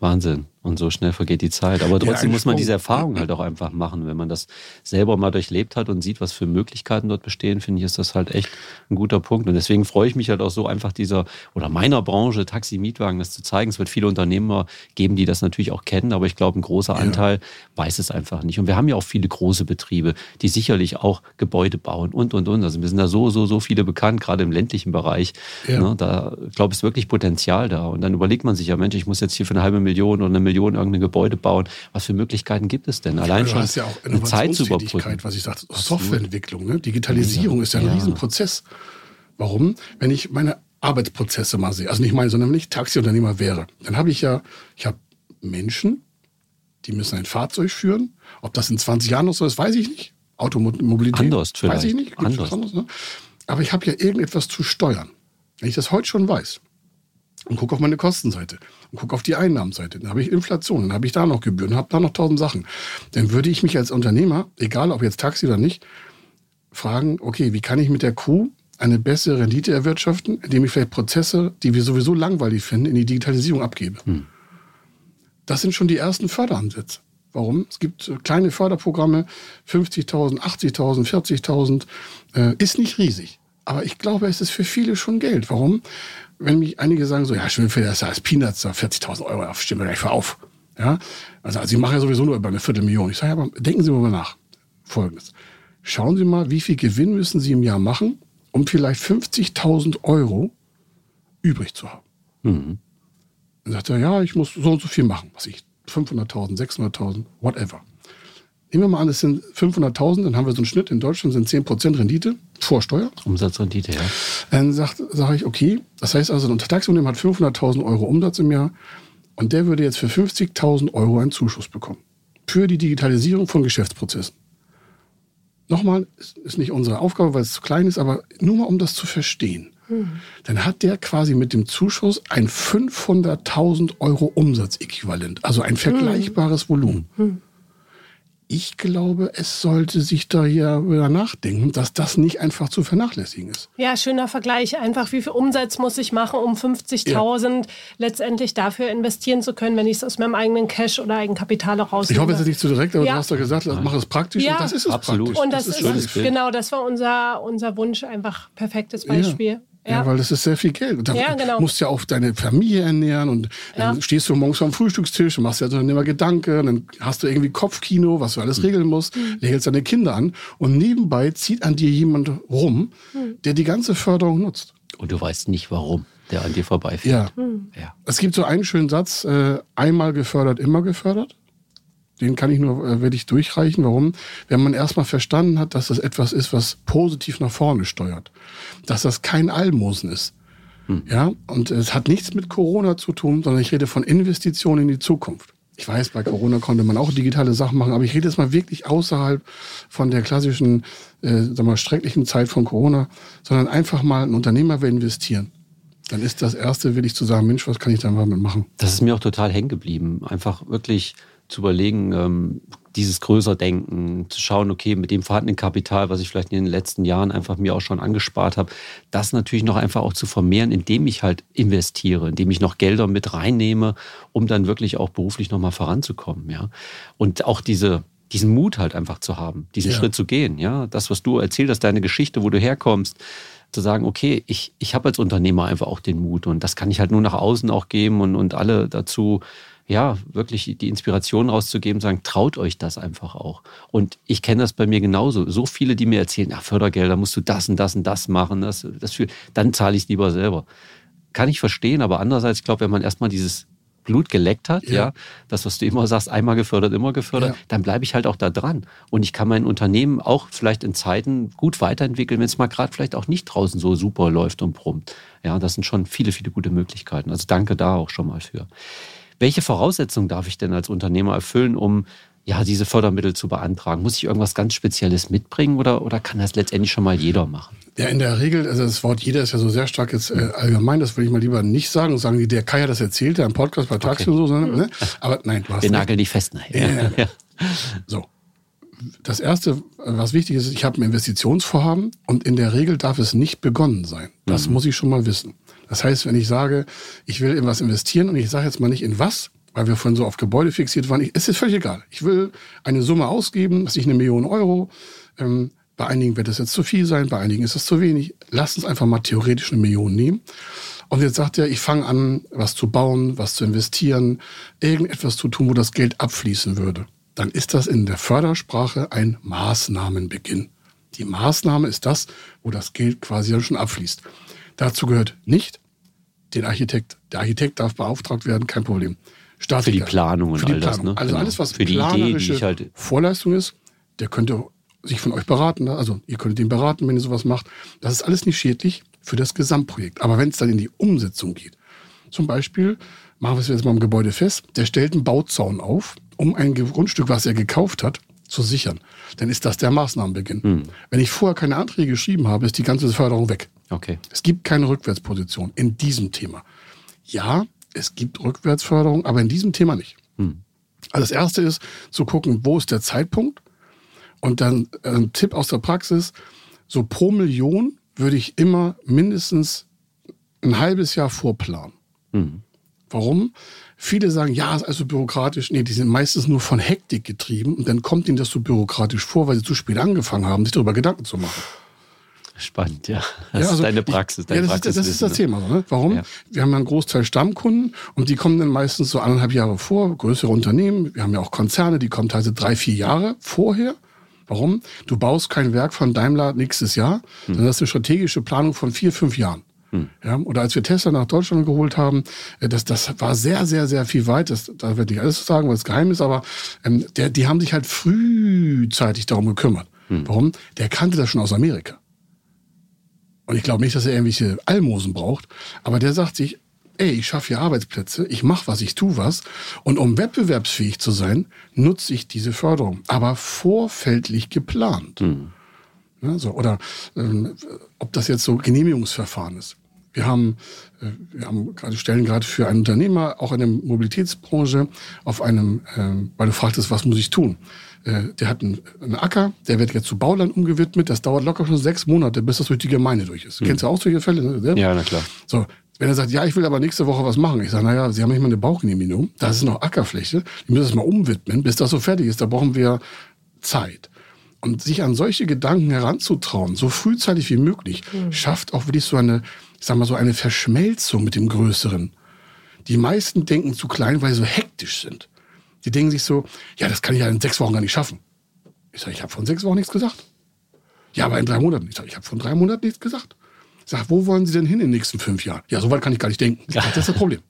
Wahnsinn. Und so schnell vergeht die Zeit. Aber trotzdem ja, muss man diese Erfahrung halt auch einfach machen. Wenn man das selber mal durchlebt hat und sieht, was für Möglichkeiten dort bestehen, finde ich, ist das halt echt ein guter Punkt. Und deswegen freue ich mich halt auch so einfach dieser oder meiner Branche, Taxi, Mietwagen, das zu zeigen. Es wird viele Unternehmer geben, die das natürlich auch kennen, aber ich glaube, ein großer Anteil ja. weiß es einfach nicht. Und wir haben ja auch viele große Betriebe, die sicherlich auch Gebäude bauen und, und, und. Also wir sind da so, so, so viele bekannt, gerade im ländlichen Bereich. Ja. Ne, da, glaube ich, ist wirklich Potenzial da. Und dann überlegt man sich ja, Mensch, ich muss jetzt hier für eine halbe Million oder eine Million Million irgendein Gebäude bauen. Was für Möglichkeiten gibt es denn? Allein schon ja auch eine Zeit zu überbrücken. Was ich sagte, Softwareentwicklung, ne? Digitalisierung ist ja ein ja. Riesenprozess. Warum? Wenn ich meine Arbeitsprozesse mal sehe, also nicht meine, sondern wenn ich Taxiunternehmer wäre, dann habe ich ja, ich habe Menschen, die müssen ein Fahrzeug führen. Ob das in 20 Jahren noch so ist, weiß ich nicht. Automobilität, Anders vielleicht. weiß ich nicht. Anders. Ne? Aber ich habe ja irgendetwas zu steuern. Wenn ich das heute schon weiß, und gucke auf meine Kostenseite und gucke auf die Einnahmenseite. Dann habe ich Inflation, dann habe ich da noch Gebühren, habe da noch tausend Sachen. Dann würde ich mich als Unternehmer, egal ob jetzt Taxi oder nicht, fragen, okay, wie kann ich mit der Kuh eine bessere Rendite erwirtschaften, indem ich vielleicht Prozesse, die wir sowieso langweilig finden, in die Digitalisierung abgebe. Hm. Das sind schon die ersten Förderansätze. Warum? Es gibt kleine Förderprogramme, 50.000, 80.000, 40.000, äh, ist nicht riesig. Aber ich glaube, es ist für viele schon Geld. Warum? Wenn mich einige sagen so, ja, Schwimmfeder ist ja als Peanuts, da 40.000 Euro, auf, stimmen wir gleich für auf. Ja, also, also ich mache ja sowieso nur über eine Viertelmillion. Ich sage, aber denken Sie mal nach. Folgendes. Schauen Sie mal, wie viel Gewinn müssen Sie im Jahr machen, um vielleicht 50.000 Euro übrig zu haben. Mhm. Dann sagt er, ja, ich muss so und so viel machen. Was ich, 500.000, 600.000, whatever. Nehmen wir mal an, es sind 500.000, dann haben wir so einen Schnitt. In Deutschland sind 10% Rendite vor Steuer. Umsatzrendite, ja. Dann sage ich, okay, das heißt also, ein Unternehmer hat 500.000 Euro Umsatz im Jahr und der würde jetzt für 50.000 Euro einen Zuschuss bekommen. Für die Digitalisierung von Geschäftsprozessen. Nochmal, ist nicht unsere Aufgabe, weil es zu klein ist, aber nur mal, um das zu verstehen. Hm. Dann hat der quasi mit dem Zuschuss ein 500.000 Euro Umsatzäquivalent, also ein vergleichbares hm. Volumen. Hm ich glaube, es sollte sich da hier wieder nachdenken, dass das nicht einfach zu vernachlässigen ist. Ja, schöner Vergleich. Einfach, wie viel Umsatz muss ich machen, um 50.000 ja. letztendlich dafür investieren zu können, wenn ich es aus meinem eigenen Cash oder Eigenkapital raus. Ich hoffe, es ist nicht zu direkt, aber ja. du hast doch gesagt, mach es praktisch. Ja. Und das ist es Absolut. Praktisch. Und das, das ist, ist genau, das war unser, unser Wunsch, einfach perfektes Beispiel. Ja. Ja. weil das ist sehr viel Geld. Da ja, genau. musst ja auch deine Familie ernähren und dann stehst du morgens am Frühstückstisch und machst dir dann immer Gedanken, dann hast du irgendwie Kopfkino, was du alles mhm. regeln musst, mhm. lächelst deine Kinder an und nebenbei zieht an dir jemand rum, mhm. der die ganze Förderung nutzt. Und du weißt nicht warum der an dir vorbeifährt. Ja. Mhm. ja. Es gibt so einen schönen Satz, äh, einmal gefördert, immer gefördert. Den kann ich nur äh, wirklich durchreichen. Warum? Wenn man erstmal verstanden hat, dass das etwas ist, was positiv nach vorne steuert. Dass das kein Almosen ist. Hm. Ja, und es hat nichts mit Corona zu tun, sondern ich rede von Investitionen in die Zukunft. Ich weiß, bei Corona konnte man auch digitale Sachen machen, aber ich rede jetzt mal wirklich außerhalb von der klassischen, äh, sag mal, schrecklichen Zeit von Corona, sondern einfach mal ein Unternehmer will investieren. Dann ist das Erste, will ich zu sagen, Mensch, was kann ich da mal mitmachen? Das ist mir auch total hängen geblieben. Einfach wirklich zu überlegen, ähm, dieses größer Denken, zu schauen, okay, mit dem vorhandenen Kapital, was ich vielleicht in den letzten Jahren einfach mir auch schon angespart habe, das natürlich noch einfach auch zu vermehren, indem ich halt investiere, indem ich noch Gelder mit reinnehme, um dann wirklich auch beruflich nochmal voranzukommen, ja. Und auch diese, diesen Mut halt einfach zu haben, diesen ja. Schritt zu gehen, ja. Das, was du erzählt hast, deine Geschichte, wo du herkommst, zu sagen, okay, ich, ich habe als Unternehmer einfach auch den Mut und das kann ich halt nur nach außen auch geben und, und alle dazu ja, wirklich die Inspiration rauszugeben, sagen, traut euch das einfach auch. Und ich kenne das bei mir genauso. So viele, die mir erzählen, ach, Fördergelder musst du das und das und das machen, das, das für, dann zahle ich es lieber selber. Kann ich verstehen, aber andererseits, ich glaube, wenn man erstmal dieses Blut geleckt hat, ja. ja. das, was du immer sagst, einmal gefördert, immer gefördert, ja. dann bleibe ich halt auch da dran. Und ich kann mein Unternehmen auch vielleicht in Zeiten gut weiterentwickeln, wenn es mal gerade vielleicht auch nicht draußen so super läuft und brummt. Ja, das sind schon viele, viele gute Möglichkeiten. Also danke da auch schon mal für. Welche Voraussetzungen darf ich denn als Unternehmer erfüllen, um ja, diese Fördermittel zu beantragen? Muss ich irgendwas ganz Spezielles mitbringen oder, oder kann das letztendlich schon mal jeder machen? Ja, in der Regel, also das Wort jeder ist ja so sehr stark jetzt äh, allgemein, das würde ich mal lieber nicht sagen und sagen, wie der Kai hat das erzählt, der im Podcast bei Taxi okay. und so, sondern, ne? aber nein, du hast Wir nageln dich fest nachher. Ja, ja. So. Das erste, was wichtig ist, ich habe ein Investitionsvorhaben und in der Regel darf es nicht begonnen sein. Das mhm. muss ich schon mal wissen. Das heißt, wenn ich sage, ich will in was investieren und ich sage jetzt mal nicht in was, weil wir vorhin so auf Gebäude fixiert waren, ich, es ist völlig egal. Ich will eine Summe ausgeben, was ich eine Million Euro. Ähm, bei einigen wird das jetzt zu viel sein, bei einigen ist das zu wenig. Lass uns einfach mal theoretisch eine Million nehmen. Und jetzt sagt er, ich fange an, was zu bauen, was zu investieren, irgendetwas zu tun, wo das Geld abfließen würde. Dann ist das in der Fördersprache ein Maßnahmenbeginn. Die Maßnahme ist das, wo das Geld quasi schon abfließt. Dazu gehört nicht den Architekt. Der Architekt darf beauftragt werden, kein Problem. Statiker, für die Planung und all das. Ne? Also genau. alles, was für die Idee, die ich halt Vorleistung ist, der könnte sich von euch beraten. Ne? Also ihr könntet ihn beraten, wenn ihr sowas macht. Das ist alles nicht schädlich für das Gesamtprojekt. Aber wenn es dann in die Umsetzung geht, zum Beispiel, machen wir es jetzt mal im Gebäude fest, der stellt einen Bauzaun auf, um ein Grundstück, was er gekauft hat, zu sichern. Dann ist das der Maßnahmenbeginn. Hm. Wenn ich vorher keine Anträge geschrieben habe, ist die ganze Förderung weg. Okay. Es gibt keine Rückwärtsposition in diesem Thema. Ja, es gibt Rückwärtsförderung, aber in diesem Thema nicht. Hm. Also das erste ist zu gucken, wo ist der Zeitpunkt? Und dann äh, ein Tipp aus der Praxis, so pro Million würde ich immer mindestens ein halbes Jahr vorplanen. Hm. Warum? Viele sagen, ja, ist also bürokratisch. Nee, die sind meistens nur von Hektik getrieben und dann kommt ihnen das so bürokratisch vor, weil sie zu spät angefangen haben, sich darüber Gedanken zu machen. Spannend, ja. Das ja, also, ist deine Praxis. Dein ja, das, ist, das ist das Thema. Ne? Warum? Ja. Wir haben ja einen Großteil Stammkunden und die kommen dann meistens so anderthalb Jahre vor, größere Unternehmen. Wir haben ja auch Konzerne, die kommen teilweise drei, vier Jahre vorher. Warum? Du baust kein Werk von Daimler nächstes Jahr, hm. sondern das ist eine strategische Planung von vier, fünf Jahren. Hm. Ja, oder als wir Tesla nach Deutschland geholt haben, äh, das, das war sehr, sehr, sehr viel weit. Das, da werde ich alles sagen, weil es geheim ist, aber ähm, der, die haben sich halt frühzeitig darum gekümmert. Hm. Warum? Der kannte das schon aus Amerika. Und ich glaube nicht, dass er irgendwelche Almosen braucht, aber der sagt sich, ey, ich schaffe hier Arbeitsplätze, ich mache was, ich tu was. Und um wettbewerbsfähig zu sein, nutze ich diese Förderung, aber vorfältig geplant. Mhm. Ja, so, oder ähm, ob das jetzt so Genehmigungsverfahren ist. Wir haben, äh, wir haben gerade stellen gerade für einen Unternehmer, auch in der Mobilitätsbranche, auf einem, äh, weil du fragtest, was muss ich tun? Äh, der hat einen, einen, Acker, der wird jetzt zu Bauland umgewidmet. Das dauert locker schon sechs Monate, bis das durch die Gemeinde durch ist. Mhm. Kennst du auch solche Fälle? Ne? Ja, na klar. So, wenn er sagt, ja, ich will aber nächste Woche was machen. Ich sage, naja, Sie haben nicht mal eine Baugenehmigung. Da ist noch Ackerfläche. Die müssen es mal umwidmen, bis das so fertig ist. Da brauchen wir Zeit. Und sich an solche Gedanken heranzutrauen, so frühzeitig wie möglich, mhm. schafft auch wirklich so eine ich sag mal so, eine Verschmelzung mit dem Größeren. Die meisten denken zu klein, weil sie so hektisch sind. Die denken sich so, ja, das kann ich ja in sechs Wochen gar nicht schaffen. Ich sage, ich habe von sechs Wochen nichts gesagt. Ja, aber in drei Monaten. Ich sage, ich habe von drei Monaten nichts gesagt. Ich sage, wo wollen Sie denn hin in den nächsten fünf Jahren? Ja, so weit kann ich gar nicht denken. Sag, das ist das Problem.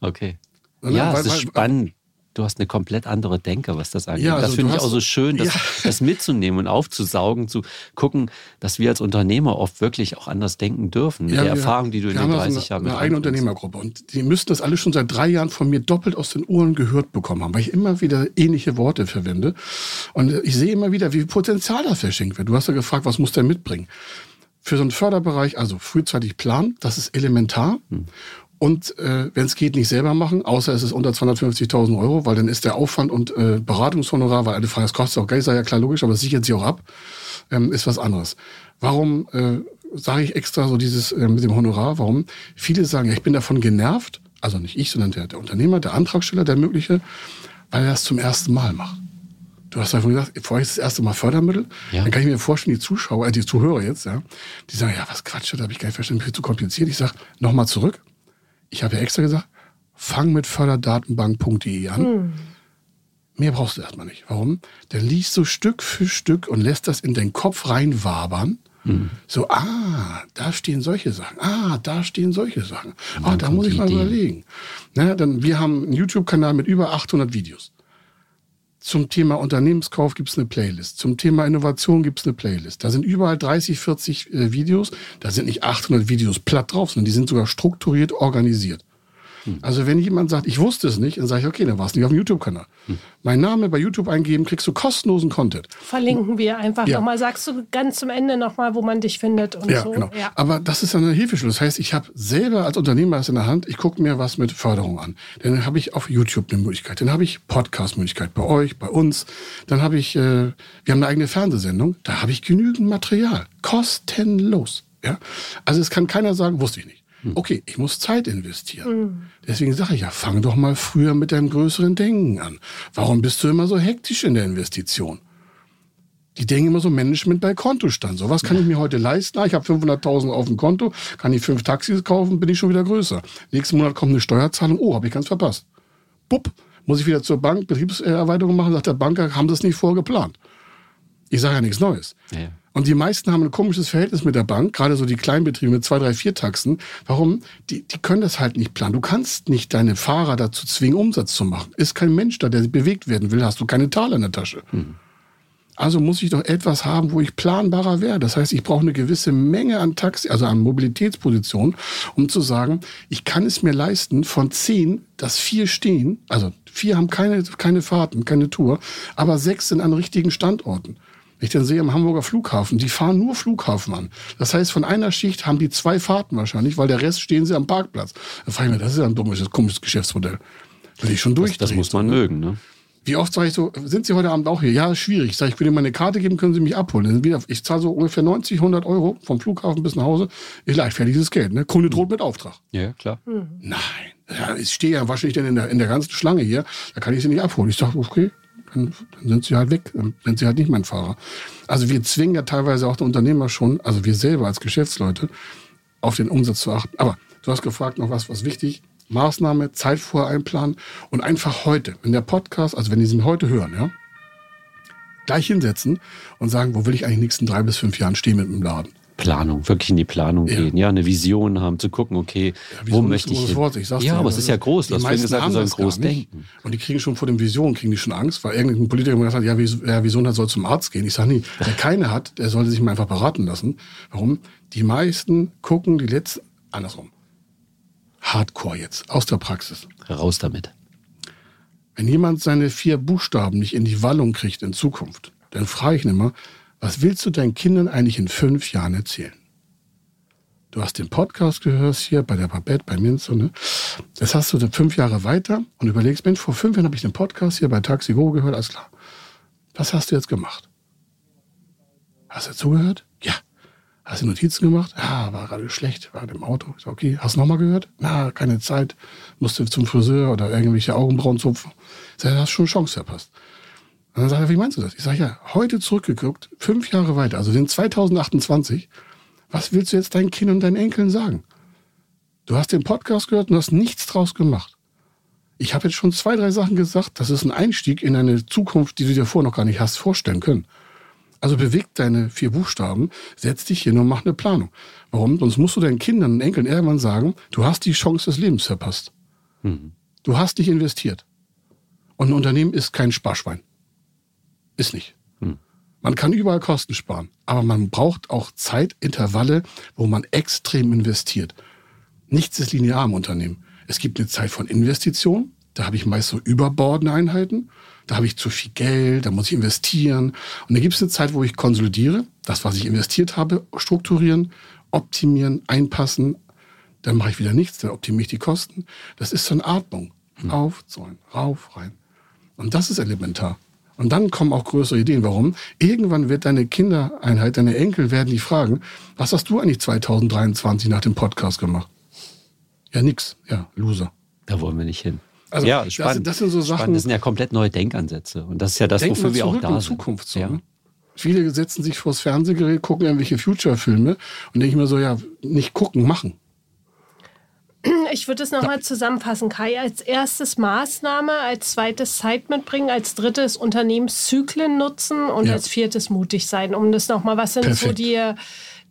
Okay. Ne, Ja, weil- es ist weil- spannend. Du hast eine komplett andere Denke, was das angeht. Ja, also das finde ich auch hast- so schön, das, Ja. das mitzunehmen und aufzusaugen, zu gucken, dass wir als Unternehmer oft wirklich auch anders denken dürfen. Mit Ja, der wir- Erfahrung, die du in wir den haben ja 30 so Jahren eine, eine eigene. Unternehmergruppe und die müssten das alle schon seit drei Jahren von mir doppelt aus den Ohren gehört bekommen haben, weil ich immer wieder ähnliche Worte verwende und ich sehe immer wieder, wie viel Potenzial da verschenkt wird. Du hast ja gefragt, was muss der mitbringen? Für so einen Förderbereich, also frühzeitig planen, das ist elementar. Hm. Und äh, wenn es geht, nicht selber machen, außer es ist unter 250.000 Euro, weil dann ist der Aufwand und äh, Beratungshonorar, weil eine Frage, das kostet auch Geld, sei ja klar logisch, aber das sichert sich auch ab, ähm, ist was anderes. Warum äh, sage ich extra so dieses äh, mit dem Honorar? Warum? Viele sagen, ja, ich bin davon genervt, also nicht ich, sondern der, der Unternehmer, der Antragsteller, der mögliche, weil er das zum ersten Mal macht. Du hast davon gesagt, vorher ist das erste Mal Fördermittel. Ja. Dann kann ich mir vorstellen, die Zuschauer, äh, die Zuhörer jetzt, ja, die sagen, ja, was Quatsch, da habe ich gar nicht verstanden, viel zu kompliziert. Ich sage, nochmal zurück. Ich habe ja extra gesagt, fang mit förderdatenbank.de an. Mehr brauchst du erstmal nicht. Warum? Dann liest du Stück für Stück und lässt das in deinen Kopf reinwabern. So, ah, da stehen solche Sachen. Ah, da stehen solche Sachen. Ah, da muss ich mal Idee. überlegen. Na, dann, wir haben einen YouTube-Kanal mit über 800 Videos. Zum Thema Unternehmenskauf gibt es eine Playlist. Zum Thema Innovation gibt es eine Playlist. Da sind überall 30, 40 äh, Videos. Da sind nicht 800 Videos platt drauf, sondern die sind sogar strukturiert organisiert. Also wenn jemand sagt, ich wusste es nicht, dann sage ich, okay, dann war es nicht auf dem YouTube-Kanal. Mein Name bei YouTube eingeben, kriegst du kostenlosen Content. Verlinken wir einfach Ja. nochmal. Sagst du ganz zum Ende nochmal, wo man dich findet und Ja, so. genau. Ja. Aber das ist dann eine Hilfeschule. Das heißt, ich habe selber als Unternehmer das in der Hand, ich gucke mir was mit Förderung an. Dann habe ich auf YouTube eine Möglichkeit. Dann habe ich Podcast-Möglichkeit bei euch, bei uns. Dann habe ich, äh, wir haben eine eigene Fernsehsendung. Da habe ich genügend Material. Kostenlos. Ja? Also es kann keiner sagen, wusste ich nicht. Okay, ich muss Zeit investieren. Deswegen sage ich ja, fang doch mal früher mit deinem größeren Denken an. Warum bist du immer so hektisch in der Investition? Die denken immer so Management bei Kontostand. So was kann ich mir heute leisten. Ah, ich habe 500.000 auf dem Konto, kann ich fünf Taxis kaufen, bin ich schon wieder größer. Nächsten Monat kommt eine Steuerzahlung. Oh, habe ich ganz verpasst. Bupp, muss ich wieder zur Bank Betriebserweiterung machen, sagt der Banker, haben das nicht vorgeplant. Ich sage ja nichts Neues. Ja. Und die meisten haben ein komisches Verhältnis mit der Bank, gerade so die Kleinbetriebe mit zwei, drei, vier Taxen. Warum? Die, die können das halt nicht planen. Du kannst nicht deine Fahrer dazu zwingen, Umsatz zu machen. Ist kein Mensch da, der bewegt werden will, hast du keine Taler in der Tasche. Also muss ich doch etwas haben, wo ich planbarer wäre. Das heißt, ich brauche eine gewisse Menge an Taxi, also an Mobilitätspositionen, um zu sagen, ich kann es mir leisten, von zehn, dass vier stehen, also vier haben keine, keine Fahrten, keine Tour, aber sechs sind an richtigen Standorten. Wenn ich dann sehe am Hamburger Flughafen, die fahren nur Flughafen an. Das heißt, von einer Schicht haben die zwei Fahrten wahrscheinlich, weil der Rest stehen sie am Parkplatz. Da frage ich mich, das ist ja ein dummes, komisches Geschäftsmodell. Will ich schon durch. Das muss man mögen, ne? Wie oft sage ich so, sind Sie heute Abend auch hier? Ja, schwierig. Sag ich, ich will Ihnen meine Karte geben, können Sie mich abholen. Wieder, ich zahle so ungefähr 90, 100 Euro vom Flughafen bis nach Hause. Ist leichtfertiges Geld. Ne? Kunde droht mit Auftrag. Ja, klar. Nein, ja, ich stehe ja wahrscheinlich denn in der, in der ganzen Schlange hier. Da kann ich Sie nicht abholen. Ich sage, okay, dann, dann sind Sie halt weg. Dann sind Sie halt nicht mein Fahrer. Also wir zwingen ja teilweise auch den Unternehmer schon, also wir selber als Geschäftsleute, auf den Umsatz zu achten. Aber du hast gefragt noch was, was wichtig. Maßnahme, Zeit vorher einplanen und einfach heute, wenn der Podcast, also wenn die ihn heute hören, ja, gleich hinsetzen und sagen, wo will ich eigentlich in den nächsten drei bis fünf Jahren stehen mit dem Laden? Planung, wirklich in die Planung Ja. gehen, ja, eine Vision haben, zu gucken, okay, wo Vision möchte ich hin? Wort, ich sag's ja, aber es ist ja groß. Du hast vorhin gesagt, wir sollen groß denken. Und die kriegen schon vor dem Vision, kriegen die schon Angst, weil irgendein Politiker immer gesagt hat, ja, wer Vision hat, soll zum Arzt gehen. Ich sage nie, wer keine hat, der sollte sich mal einfach beraten lassen. Warum? Die meisten gucken die letzten, andersrum. Hardcore jetzt, aus der Praxis. Raus damit. Wenn jemand seine vier Buchstaben nicht in die Wallung kriegt in Zukunft, dann frage ich ihn immer, was willst du deinen Kindern eigentlich in fünf Jahren erzählen? Du hast den Podcast gehört hier bei der Babette, bei Minzo, ne? Das hast du fünf Jahre weiter und überlegst, Mensch, vor fünf Jahren habe ich den Podcast hier bei Taxi Go gehört, alles klar. Was hast du jetzt gemacht? Hast du zugehört? Ja. Hast du Notizen gemacht? Ja, war gerade schlecht, war im Auto. Sag, okay, hast du nochmal gehört? Na, keine Zeit. Musste zum Friseur oder irgendwelche Augenbrauen zupfen. Sag, du hast schon Chance verpasst. Und dann sagt er, wie meinst du das? Ich sage, ja, heute zurückgeguckt, fünf Jahre weiter, also sind 2028, Was willst du jetzt deinen Kindern und deinen Enkeln sagen? Du hast den Podcast gehört und hast nichts draus gemacht. Ich habe jetzt schon zwei, drei Sachen gesagt. Das ist ein Einstieg in eine Zukunft, die du dir vorher noch gar nicht hast vorstellen können. Also beweg deine vier Buchstaben, setz dich hin und mach eine Planung. Warum? Sonst musst du deinen Kindern und Enkeln irgendwann sagen, du hast die Chance des Lebens verpasst. Mhm. Du hast nicht investiert. Und ein Unternehmen ist kein Sparschwein. Ist nicht. Man kann überall Kosten sparen, aber man braucht auch Zeitintervalle, wo man extrem investiert. Nichts ist linear im Unternehmen. Es gibt eine Zeit von Investition, da habe ich meist so überbordene Einheiten da habe ich zu viel Geld, da muss ich investieren. Und dann gibt es eine Zeit, wo ich konsolidiere, das, was ich investiert habe, strukturieren, optimieren, einpassen. Dann mache ich wieder nichts, dann optimiere ich die Kosten. Das ist so eine Atmung. Hm. Auf, Säulen, rauf, rein. Und das ist elementar. Und dann kommen auch größere Ideen. Warum? Irgendwann wird deine Kindereinheit, deine Enkel werden die fragen, was hast du eigentlich 2023 nach dem Podcast gemacht? Ja, nix. Ja, Loser. Da wollen wir nicht hin. Also ja, spannend. Das, das, sind so Sachen. Spannend. Das sind ja komplett neue Denkansätze. Und das ist ja das, Denken wofür wir auch da in sind. Zukunft so, ja. ne? Viele setzen sich vors Fernsehgerät, gucken irgendwelche Future-Filme und denken mir so, ja, nicht gucken, machen. Ich würde es nochmal zusammenfassen, Kai. Als erstes Maßnahme, als zweites Zeit mitbringen, als drittes Unternehmenszyklen nutzen und ja. als viertes mutig sein, um das nochmal, was sind Perfekt. so die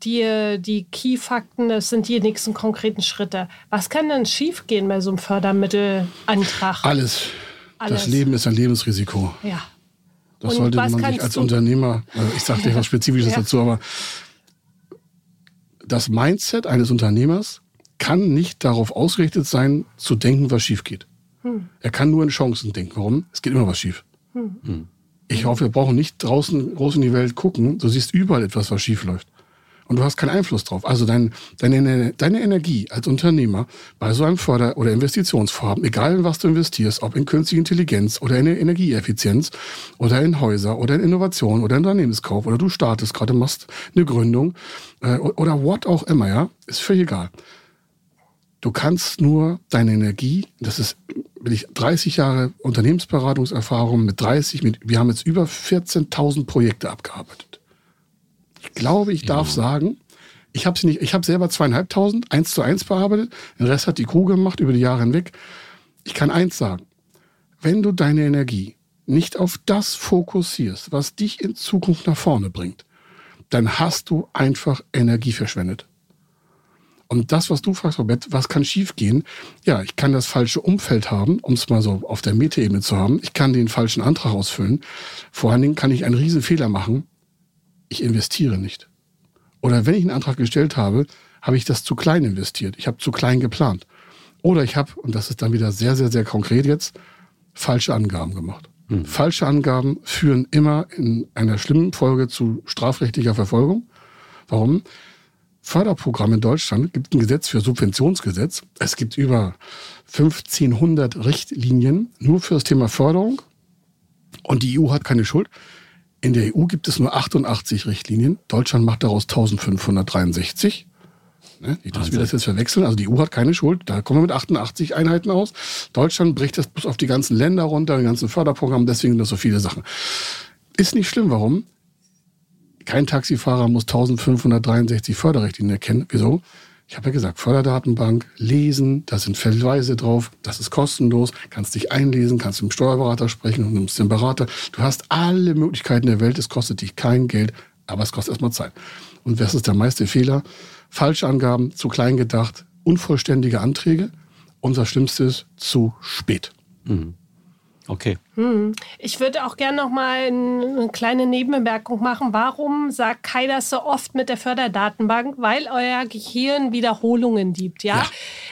die, die Key-Fakten, das sind die nächsten konkreten Schritte. Was kann denn schiefgehen bei so einem Fördermittelantrag? Alles. Alles. Das Leben ist ein Lebensrisiko. Ja. Das Und sollte man sich als Unternehmer, also ich sage dir was Spezifisches ja. dazu, aber das Mindset eines Unternehmers kann nicht darauf ausgerichtet sein, zu denken, was schief geht. Hm. Er kann nur in Chancen denken. Warum? Es geht immer was schief. Hm. hm. Ich hoffe, wir brauchen nicht draußen groß in die Welt gucken. Du siehst überall etwas, was schief läuft und du hast keinen Einfluss drauf. Also dein, deine, deine Energie als Unternehmer bei so einem Förder- oder Investitionsvorhaben, egal in was du investierst, ob in künstliche Intelligenz oder in Energieeffizienz oder in Häuser oder in Innovation oder in Unternehmenskauf oder du startest gerade, machst eine Gründung äh, oder what auch immer, ja, ist völlig egal. Du kannst nur deine Energie, das ist, will ich 30 Jahre Unternehmensberatungserfahrung mit 30, mit, wir haben jetzt über 14.000 Projekte abgearbeitet. Ich glaube, ich darf ja. sagen, ich habe sie nicht, ich habe selber zweieinhalbtausend, eins zu eins bearbeitet. Den Rest hat die Crew gemacht über die Jahre hinweg. Ich kann eins sagen. Wenn du deine Energie nicht auf das fokussierst, was dich in Zukunft nach vorne bringt, dann hast du einfach Energie verschwendet. Und das, was du fragst, Robert, was kann schiefgehen? Ja, ich kann das falsche Umfeld haben, um es mal so auf der Metaebene zu haben. Ich kann den falschen Antrag ausfüllen. Vor allen Dingen kann ich einen riesen Fehler machen, ich investiere nicht. Oder wenn ich einen Antrag gestellt habe, habe ich das zu klein investiert. Ich habe zu klein geplant. Oder ich habe, und das ist dann wieder sehr, sehr, sehr konkret jetzt, falsche Angaben gemacht. Hm. Falsche Angaben führen immer in einer schlimmen Folge zu strafrechtlicher Verfolgung. Warum? Förderprogramm in Deutschland gibt ein Gesetz für Subventionsgesetz. Es gibt über 1500 Richtlinien nur für das Thema Förderung. Und die EU hat keine Schuld. In der EU gibt es nur 88 Richtlinien. Deutschland macht daraus 1563. Ne? Nicht, dass wir das jetzt verwechseln. Also die EU hat keine Schuld. Da kommen wir mit 88 Einheiten aus. Deutschland bricht das bloß auf die ganzen Länder runter, die ganzen Förderprogramme. Deswegen sind das so viele Sachen. Ist nicht schlimm. Warum? Kein Taxifahrer muss 1563 Förderrichtlinien erkennen. Wieso? Ich habe ja gesagt, Förderdatenbank, lesen, da sind Verweise drauf, das ist kostenlos, kannst dich einlesen, kannst mit dem Steuerberater sprechen und nimmst den Berater. Du hast alle Möglichkeiten der Welt, es kostet dich kein Geld, aber es kostet erstmal Zeit. Und was ist der meiste Fehler? Falsche Angaben, zu klein gedacht, unvollständige Anträge. Unser Schlimmstes, zu spät. Mhm. Okay. Hm. Ich würde auch gerne noch mal eine kleine Nebenbemerkung machen. Warum sagt Kai das so oft mit der Förderdatenbank? Weil euer Gehirn Wiederholungen liebt. Ja? ja?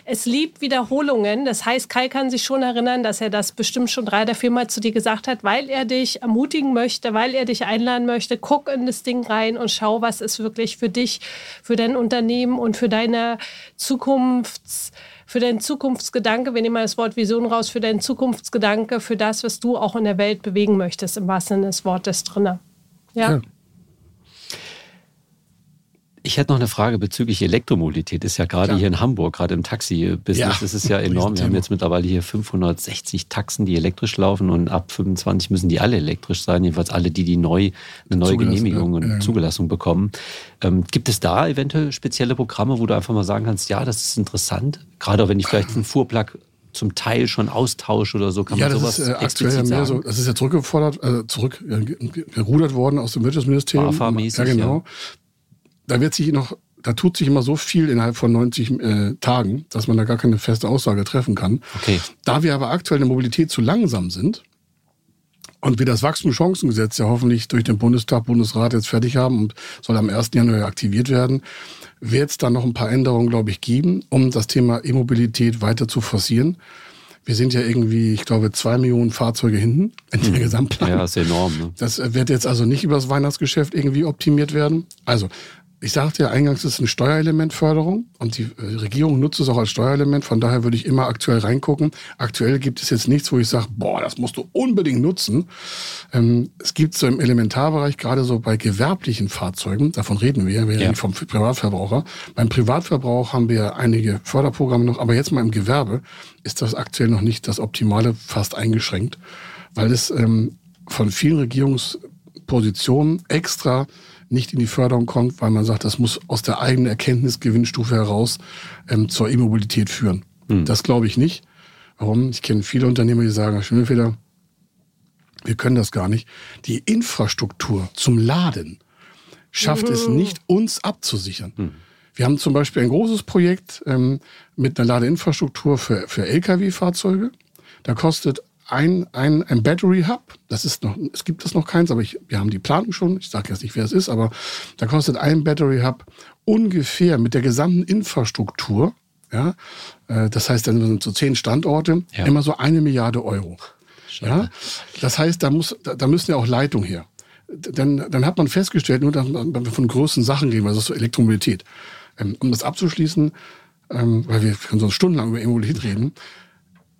Es liebt Wiederholungen. Das heißt, Kai kann sich schon erinnern, dass er das bestimmt schon drei oder viermal zu dir gesagt hat, weil er dich ermutigen möchte, weil er dich einladen möchte. Guck in das Ding rein und schau, was ist wirklich für dich, für dein Unternehmen und für deine Zukunfts- für deinen Zukunftsgedanke, wir nehmen mal das Wort Vision raus, für deinen Zukunftsgedanke, für das, was du auch in der Welt bewegen möchtest, im wahrsten Sinne des Wortes drinne. Ja. ja. Ich hätte noch eine Frage bezüglich Elektromobilität. Ist ja gerade hier in Hamburg, gerade im Taxi-Business, ja, ist es ja enorm. Wir haben jetzt mittlerweile hier 560 Taxen, die elektrisch laufen und ab 25 müssen die alle elektrisch sein. Jedenfalls alle, die die neu, eine neue Genehmigung und ja. Zugelassung bekommen. Ähm, gibt es da eventuell spezielle Programme, wo du einfach mal sagen kannst, ja, das ist interessant, gerade wenn ich vielleicht einen Fuhrplug zum Teil schon austausche oder so? Kann ja, man das ist äh, aktuell ja mehr sagen? so, das ist ja zurückgefordert, äh, zurückgerudert äh, worden aus dem Wirtschaftsministerium. Ja, genau. Da wird sich noch, da tut sich immer so viel innerhalb von 90 äh, Tagen, dass man da gar keine feste Aussage treffen kann. Okay. Da wir aber aktuell in der Mobilität zu langsam sind, und wir das Wachstumschancengesetz ja hoffentlich durch den Bundestag, Bundesrat jetzt fertig haben und soll am 1. Januar aktiviert werden, wird es da noch ein paar Änderungen, glaube ich, geben, um das Thema E-Mobilität weiter zu forcieren. Wir sind ja irgendwie, ich glaube, zwei Millionen Fahrzeuge hinten in der mhm. Gesamtplanung. Ja, ist enorm. Ne? Das wird jetzt also nicht übers Weihnachtsgeschäft irgendwie optimiert werden. Also ich sagte ja eingangs, es ist ein Steuerelementförderung und die äh, Regierung nutzt es auch als Steuerelement. Von daher würde ich immer aktuell reingucken. Aktuell gibt es jetzt nichts, wo ich sage, boah, das musst du unbedingt nutzen. Ähm, es gibt so im Elementarbereich, gerade so bei gewerblichen Fahrzeugen, davon reden wir, wir ja. reden vom Privatverbraucher. Beim Privatverbrauch haben wir einige Förderprogramme noch, aber jetzt mal im Gewerbe ist das aktuell noch nicht das Optimale, fast eingeschränkt, weil es ähm, von vielen Regierungspositionen extra nicht in die Förderung kommt, weil man sagt, das muss aus der eigenen Erkenntnisgewinnstufe heraus ähm, zur E-Mobilität führen. Hm. Das glaube ich nicht. Warum? Ich kenne viele Unternehmer, die sagen, Herr Schimmelfeder, wir können das gar nicht. Die Infrastruktur zum Laden schafft es nicht, uns abzusichern. Mhm. Wir haben zum Beispiel ein großes Projekt ähm, mit einer Ladeinfrastruktur für, für Lkw-Fahrzeuge. Da kostet ein, ein, ein Battery Hub. Das ist noch, es gibt das noch keins, aber ich, wir haben die Planung schon. Ich sage jetzt nicht, wer es ist, aber da kostet ein Battery Hub ungefähr mit der gesamten Infrastruktur, ja, äh, das heißt, dann sind so zehn Standorte, ja. immer so eine Milliarde Euro. Ja, das heißt, da muss, da, da müssen ja auch Leitungen her. Dann, dann hat man festgestellt, nur dass wir von größten Sachen reden, ist so Elektromobilität. Ähm, um das abzuschließen, ähm, weil wir können sonst stundenlang über E-Mobilität reden,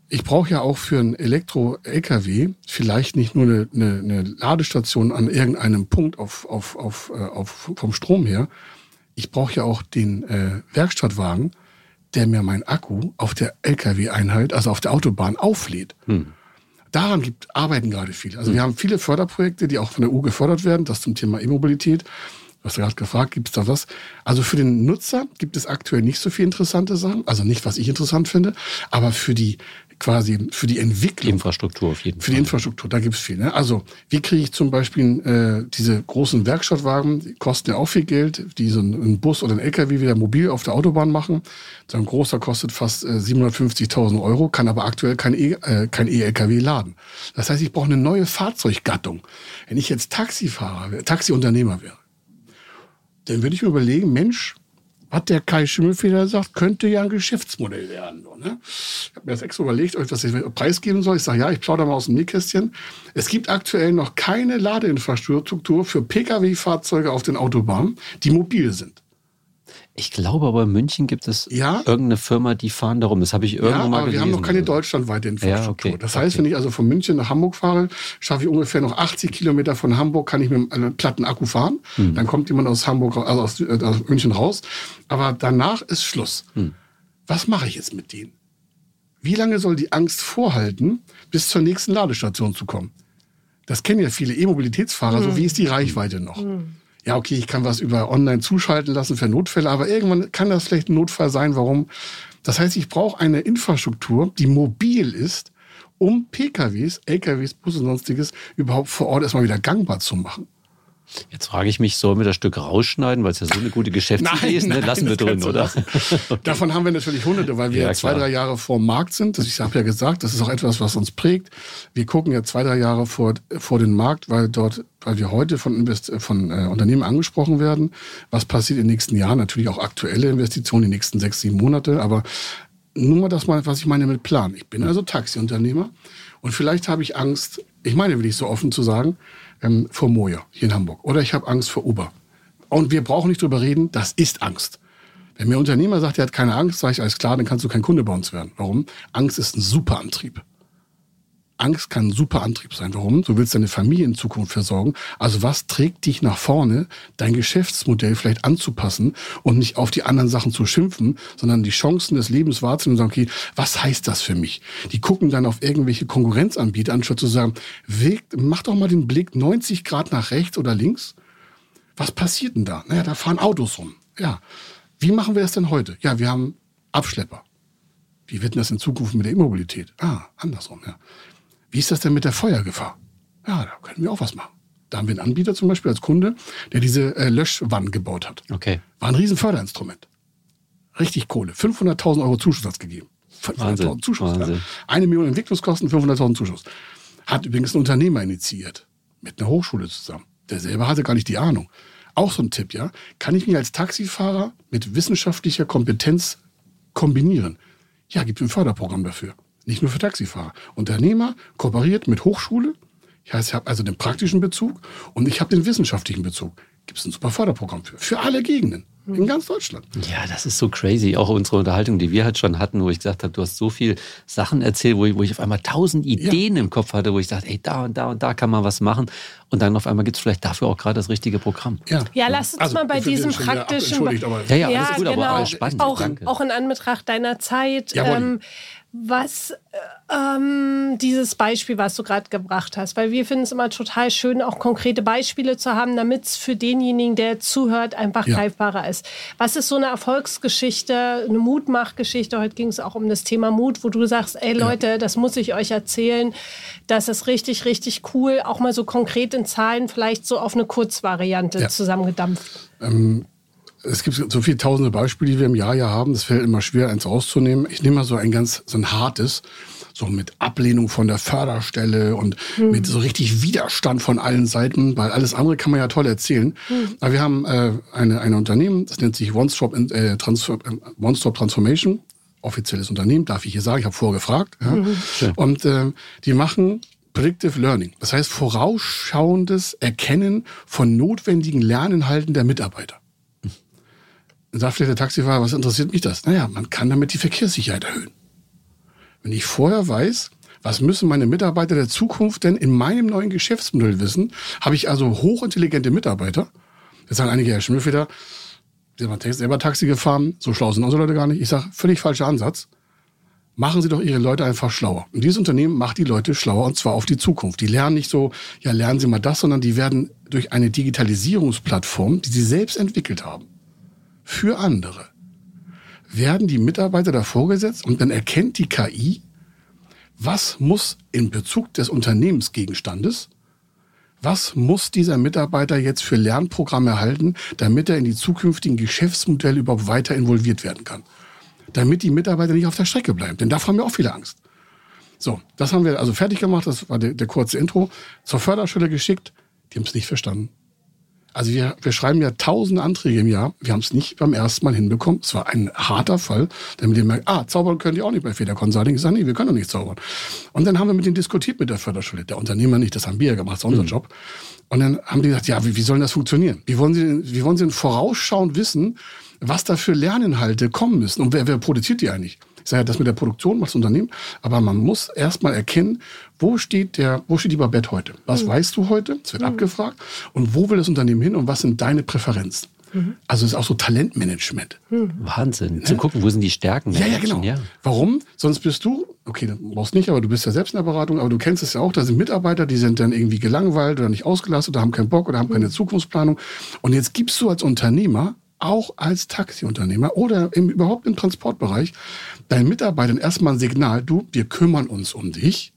ich brauche ja auch für ein Elektro-LKW vielleicht nicht nur eine, eine, eine, Ladestation an irgendeinem Punkt auf, auf, auf, äh, auf, vom Strom her. Ich brauche ja auch den äh, Werkstattwagen, der mir mein Akku auf der LKW-Einheit, also auf der Autobahn, auflädt. Hm. Daran gibt, arbeiten gerade viele. Also hm. wir haben viele Förderprojekte, die auch von der EU gefördert werden, das zum Thema E-Mobilität. Du hast gerade gefragt, gibt es da was? Also für den Nutzer gibt es aktuell nicht so viel interessante Sachen. Also nicht, was ich interessant finde. Aber für die quasi für die Entwicklung. Infrastruktur auf jeden Fall. Für die Infrastruktur, da gibt es viel. Ne? Also wie kriege ich zum Beispiel äh, diese großen Werkstattwagen, die kosten ja auch viel Geld, die so einen Bus oder einen LKW wieder mobil auf der Autobahn machen. So ein großer kostet fast äh, 750.000 Euro, kann aber aktuell kein E- äh, E-LKW laden. Das heißt, ich brauche eine neue Fahrzeuggattung. Wenn ich jetzt Taxifahrer, Taxiunternehmer wäre, dann würde ich mir überlegen, Mensch, hat der Kai Schimmelfeder gesagt, könnte ja ein Geschäftsmodell werden. So, ne? Ich habe mir das extra überlegt, euch das preisgeben soll. Ich sage, ja, ich plaudere mal aus dem Nähkästchen. Es gibt aktuell noch keine Ladeinfrastruktur für Pkw-Fahrzeuge auf den Autobahnen, die mobil sind. Ich glaube aber in München gibt es ja? irgendeine Firma, die fahren darum. Das habe ich irgendwann ja, mal gelesen. wir haben noch keine deutschlandweite Infrastruktur. Ja, okay. Das heißt, okay. wenn ich also von München nach Hamburg fahre, schaffe ich ungefähr noch 80 Kilometer von Hamburg, kann ich mit einem platten Akku fahren. Hm. Dann kommt jemand aus Hamburg, also aus, äh, aus München raus. Aber danach ist Schluss. Hm. Was mache ich jetzt mit denen? Wie lange soll die Angst vorhalten, bis zur nächsten Ladestation zu kommen? Das kennen ja viele E-Mobilitätsfahrer. Hm. So, wie ist die Reichweite noch? Ja, okay, ich kann was über online zuschalten lassen für Notfälle, aber irgendwann kann das vielleicht ein Notfall sein. Warum? Das heißt, ich brauche eine Infrastruktur, die mobil ist, um PKWs, LKWs, Busse und sonstiges überhaupt vor Ort erstmal wieder gangbar zu machen. Jetzt frage ich mich, sollen wir das Stück rausschneiden, weil es ja so eine gute Geschäftsidee ist? Ne? Lassen wir drin, oder? okay. Davon haben wir natürlich hunderte, weil wir ja, zwei, drei Jahre vor dem Markt sind. Ich habe ja gesagt, das ist auch etwas, was uns prägt. Wir gucken ja zwei, drei Jahre vor, vor den Markt, weil dort, weil wir heute von, Invest von äh, Unternehmen angesprochen werden. Was passiert in den nächsten Jahren? Natürlich auch aktuelle Investitionen, die nächsten sechs, sieben Monate. Aber nur mal das mal, was ich meine mit Plan. Ich bin also Taxiunternehmer und vielleicht habe ich Angst, ich meine, will ich so offen zu sagen, ähm, vor Moja hier in Hamburg. Oder ich habe Angst vor Uber. Und wir brauchen nicht drüber reden, das ist Angst. Wenn mir ein Unternehmer sagt, er hat keine Angst, sage ich, alles klar, dann kannst du kein Kunde bei uns werden. Warum? Angst ist ein super Antrieb. Angst kann ein super Antrieb sein. Warum? Du willst deine Familie in Zukunft versorgen. Also was trägt dich nach vorne, dein Geschäftsmodell vielleicht anzupassen und nicht auf die anderen Sachen zu schimpfen, sondern die Chancen des Lebens wahrzunehmen und sagen, okay, was heißt das für mich? Die gucken dann auf irgendwelche Konkurrenzanbieter, anstatt zu sagen, mach doch mal den Blick 90 Grad nach rechts oder links. Was passiert denn da? Naja, da fahren Autos rum. Ja. Wie machen wir das denn heute? Ja, wir haben Abschlepper. Wie wird denn das in Zukunft mit der Immobilität? Ah, andersrum, ja. Wie ist das denn mit der Feuergefahr? Ja, da können wir auch was machen. Da haben wir einen Anbieter zum Beispiel als Kunde, der diese äh, Löschwanne gebaut hat. Okay. War ein Riesenförderinstrument. Richtig Kohle. 500.000 Euro Zuschuss hat gegeben. 500.000 Zuschuss. Wahnsinn. Ja. Eine Million Entwicklungskosten, 500.000 Zuschuss. Hat übrigens ein Unternehmer initiiert. Mit einer Hochschule zusammen. Der selber hatte gar nicht die Ahnung. Auch so ein Tipp, ja. Kann ich mich als Taxifahrer mit wissenschaftlicher Kompetenz kombinieren? Ja, gibt ein Förderprogramm dafür. Nicht nur für Taxifahrer. Unternehmer kooperiert mit Hochschule. Ich heißt, ich habe also den praktischen Bezug und ich habe den wissenschaftlichen Bezug. Gibt es ein super Förderprogramm für. Für alle Gegenden. In ganz Deutschland. Ja, das ist so crazy. Auch unsere Unterhaltung, die wir halt schon hatten, wo ich gesagt habe, du hast so viel Sachen erzählt, wo ich, wo ich auf einmal tausend Ideen ja. im Kopf hatte, wo ich dachte, ey, da und da und da kann man was machen. Und dann auf einmal gibt es vielleicht dafür auch gerade das richtige Programm. Ja, ja lass uns also, mal bei diesem praktischen. Ja, ja, alles gut, genau. aber spannend. Auch, auch in Anbetracht deiner Zeit. Ähm, was ähm, dieses Beispiel, was du gerade gebracht hast, weil wir finden es immer total schön, auch konkrete Beispiele zu haben, damit es für denjenigen, der zuhört, einfach ja. greifbarer ist. Was ist so eine Erfolgsgeschichte, eine Mutmachgeschichte? Heute ging es auch um das Thema Mut, wo du sagst, ey Leute, ja. das muss ich euch erzählen. Das ist richtig, richtig cool. Auch mal so konkret in Zahlen, vielleicht so auf eine Kurzvariante ja. zusammengedampft. Ähm es gibt so viele tausende Beispiele, die wir im Jahr ja haben. Das fällt immer schwer, eins rauszunehmen. Ich nehme mal so ein ganz, so ein hartes, so mit Ablehnung von der Förderstelle und mhm. mit so richtig Widerstand von allen Seiten, weil alles andere kann man ja toll erzählen. Mhm. Aber wir haben äh, eine, ein Unternehmen, das nennt sich One-Stop äh, Transfer, äh, One Stop Transformation. Offizielles Unternehmen, darf ich hier sagen. Ich habe vorgefragt. Ja. Mhm. Und äh, die machen Predictive Learning. Das heißt vorausschauendes Erkennen von notwendigen Lerninhalten der Mitarbeiter. Sagt vielleicht der Taxifahrer, was interessiert mich das? Naja, man kann damit die Verkehrssicherheit erhöhen. Wenn ich vorher weiß, was müssen meine Mitarbeiter der Zukunft denn in meinem neuen Geschäftsmodell wissen, habe ich also hochintelligente Mitarbeiter. Jetzt sagen einige, Herr Schimmelfeder, Sie haben selber Taxi gefahren, so schlau sind unsere Leute gar nicht. Ich sage, völlig falscher Ansatz. Machen Sie doch Ihre Leute einfach schlauer. Und dieses Unternehmen macht die Leute schlauer und zwar auf die Zukunft. Die lernen nicht so, ja, lernen Sie mal das, sondern die werden durch eine Digitalisierungsplattform, die sie selbst entwickelt haben, für andere. Werden die Mitarbeiter davor gesetzt und dann erkennt die KI, was muss in Bezug des Unternehmensgegenstandes, was muss dieser Mitarbeiter jetzt für Lernprogramme erhalten, damit er in die zukünftigen Geschäftsmodelle überhaupt weiter involviert werden kann. Damit die Mitarbeiter nicht auf der Strecke bleiben. Denn davor haben wir auch viele Angst. So, das haben wir also fertig gemacht. Das war der, der kurze Intro. Zur Förderschule geschickt. Die haben es nicht verstanden. Also wir, wir schreiben ja tausende Anträge im Jahr. Wir haben es nicht beim ersten Mal hinbekommen. Es war ein harter Fall. Dann mit dem merkt, ah, zaubern können die auch nicht bei Feder Consulting. Ich sage, nee, wir können doch nicht zaubern. Und dann haben wir mit denen diskutiert mit der Förderschule. Der Unternehmer nicht, das haben wir ja gemacht, das ist unser mhm. Job. Und dann haben die gesagt, ja, wie, wie soll das funktionieren? Wie wollen Sie denn, wie wollen Sie denn vorausschauend wissen, was da für Lerninhalte kommen müssen? Und wer, wer produziert die eigentlich? Ich sage ja, das mit der Produktion macht das Unternehmen, aber man muss erstmal erkennen, wo steht der, wo steht die Babette heute? Was mhm. weißt du heute? Es wird mhm. abgefragt. Und wo will das Unternehmen hin und was sind deine Präferenzen? Mhm. Also es ist auch so Talentmanagement. Mhm. Wahnsinn. Ja? Zu gucken, wo sind die Stärken? Ja, ja, genau. Ja. Warum? Sonst bist du, okay, du brauchst nicht, aber du bist ja selbst in der Beratung, aber du kennst es ja auch, da sind Mitarbeiter, die sind dann irgendwie gelangweilt oder nicht ausgelastet oder haben keinen Bock oder haben keine mhm. Zukunftsplanung. Und jetzt gibst du als Unternehmer auch als Taxiunternehmer oder im, überhaupt im Transportbereich deinen Mitarbeitern erstmal ein Signal, du, wir kümmern uns um dich.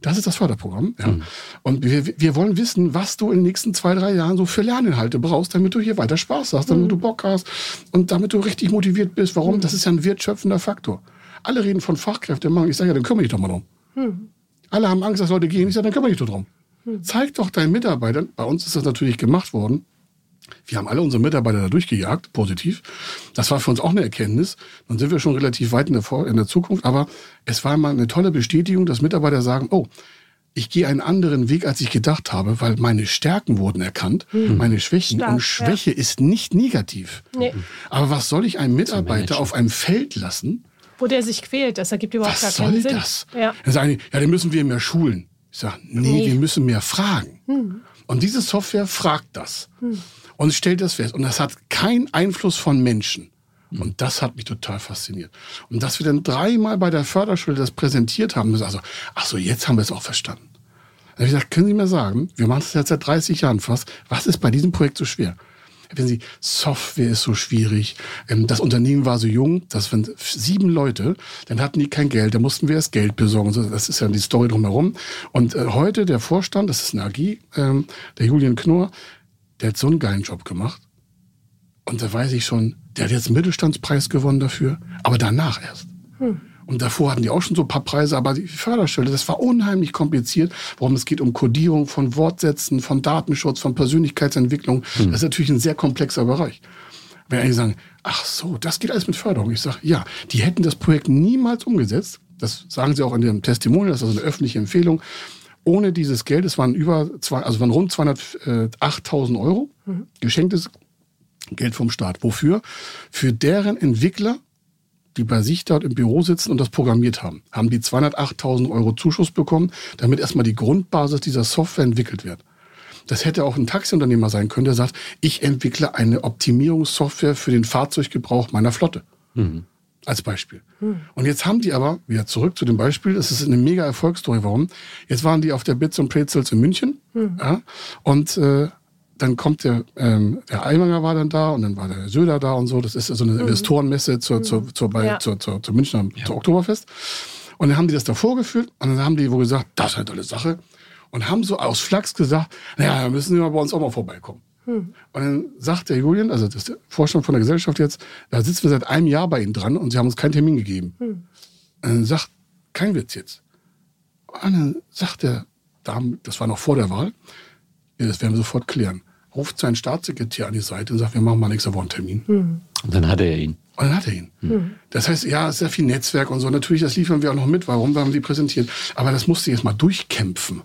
Das ist das Förderprogramm. Ja. Mhm. Und wir, wir wollen wissen, was du in den nächsten zwei, drei Jahren so für Lerninhalte brauchst, damit du hier weiter Spaß hast, damit mhm. du Bock hast und damit du richtig motiviert bist. Warum? Mhm. Das ist ja ein wertschöpfender Faktor. Alle reden von Fachkräftemangel. Ich sage ja, dann kümmere dich doch mal drum. Mhm. Alle haben Angst, dass Leute gehen. Ich sage, dann kümmere dich doch drum. Mhm. Zeig doch deinen Mitarbeitern, bei uns ist das natürlich gemacht worden, wir haben alle unsere Mitarbeiter da durchgejagt, positiv. Das war für uns auch eine Erkenntnis. Dann sind wir schon relativ weit in der, in der Zukunft. Aber es war mal eine tolle Bestätigung, dass Mitarbeiter sagen, oh, ich gehe einen anderen Weg, als ich gedacht habe, weil meine Stärken wurden erkannt, mhm. meine Schwächen. Stark, und Schwäche ja. ist nicht negativ. Nee. Aber was soll ich einen Mitarbeiter auf einem Feld lassen, Wo der sich quält, das ergibt überhaupt Was gar keinen soll Sinn. das? Ja. Dann sagen die, ja, den müssen wir mehr schulen. Ich sage, nee, Nee. wir müssen mehr fragen. Und diese Software fragt das und stellt das fest. Und das hat keinen Einfluss von Menschen. Und das hat mich total fasziniert. Und dass wir dann dreimal bei der Förderschule das präsentiert haben, ist also, ach so, jetzt haben wir es auch verstanden. Dann habe ich gesagt, können Sie mir sagen, wir machen das jetzt seit 30 Jahren fast, was ist bei diesem Projekt so schwer? Wenn Sie, Software ist so schwierig, ähm, das Unternehmen war so jung, das waren sieben Leute, dann hatten die kein Geld, da mussten wir das Geld besorgen. So, Das ist ja die Story drumherum. Und äh, heute der Vorstand, das ist eine AG, ähm, der Julian Knorr, der hat so einen geilen Job gemacht. Und da weiß ich schon, der hat jetzt einen Mittelstandspreis gewonnen dafür, aber danach erst. Und davor hatten die auch schon so ein paar Preise, aber die Förderstelle, das war unheimlich kompliziert, warum es geht um Codierung von Wortsätzen, von Datenschutz, von Persönlichkeitsentwicklung. Das ist natürlich ein sehr komplexer Bereich. Wenn einige sagen, ach so, das geht alles mit Förderung. Ich sage, ja, die hätten das Projekt niemals umgesetzt. Das sagen sie auch in dem Testimonial, das ist also eine öffentliche Empfehlung. Ohne dieses Geld, es waren über zwei, also waren rund 208.000 Euro geschenktes Geld vom Staat. Wofür? Für deren Entwickler, die bei sich dort im Büro sitzen und das programmiert haben, haben die 208.000 Euro Zuschuss bekommen, damit erstmal die Grundbasis dieser Software entwickelt wird. Das hätte auch ein Taxiunternehmer sein können, der sagt, ich entwickle eine Optimierungssoftware für den Fahrzeuggebrauch meiner Flotte. Als Beispiel. Und jetzt haben die aber, wieder zurück zu dem Beispiel, das ist eine mega Erfolgsstory, warum? Jetzt waren die auf der Bits und Prezels in München ja, und äh, dann kommt der, ähm, der Aiwanger war dann da und dann war der Söder da und so. Das ist so eine Investorenmesse zur, zur, zur, bei, Ja. zur, zur, zur Münchner zur Oktoberfest. Und dann haben die das da vorgeführt und dann haben die wohl gesagt, das ist eine tolle Sache. Und haben so aus Flachs gesagt, naja, da müssen Sie mal bei uns auch mal vorbeikommen. Und dann sagt der Julian, also das ist der Vorstand von der Gesellschaft jetzt, da sitzen wir seit einem Jahr bei Ihnen dran und Sie haben uns keinen Termin gegeben. Und dann sagt, kein Witz jetzt. Und dann sagt der Dame, das war noch vor der Wahl, ja, das werden wir sofort klären. Ruft seinen Staatssekretär an die Seite und sagt, wir machen mal nächste Woche einen Termin. Und dann hatte er ihn. Und dann hat er ihn. Das heißt, ja, es ist sehr viel Netzwerk und so. Natürlich, das liefern wir auch noch mit. Warum? Wir haben sie präsentiert. Aber das musst du jetzt mal durchkämpfen.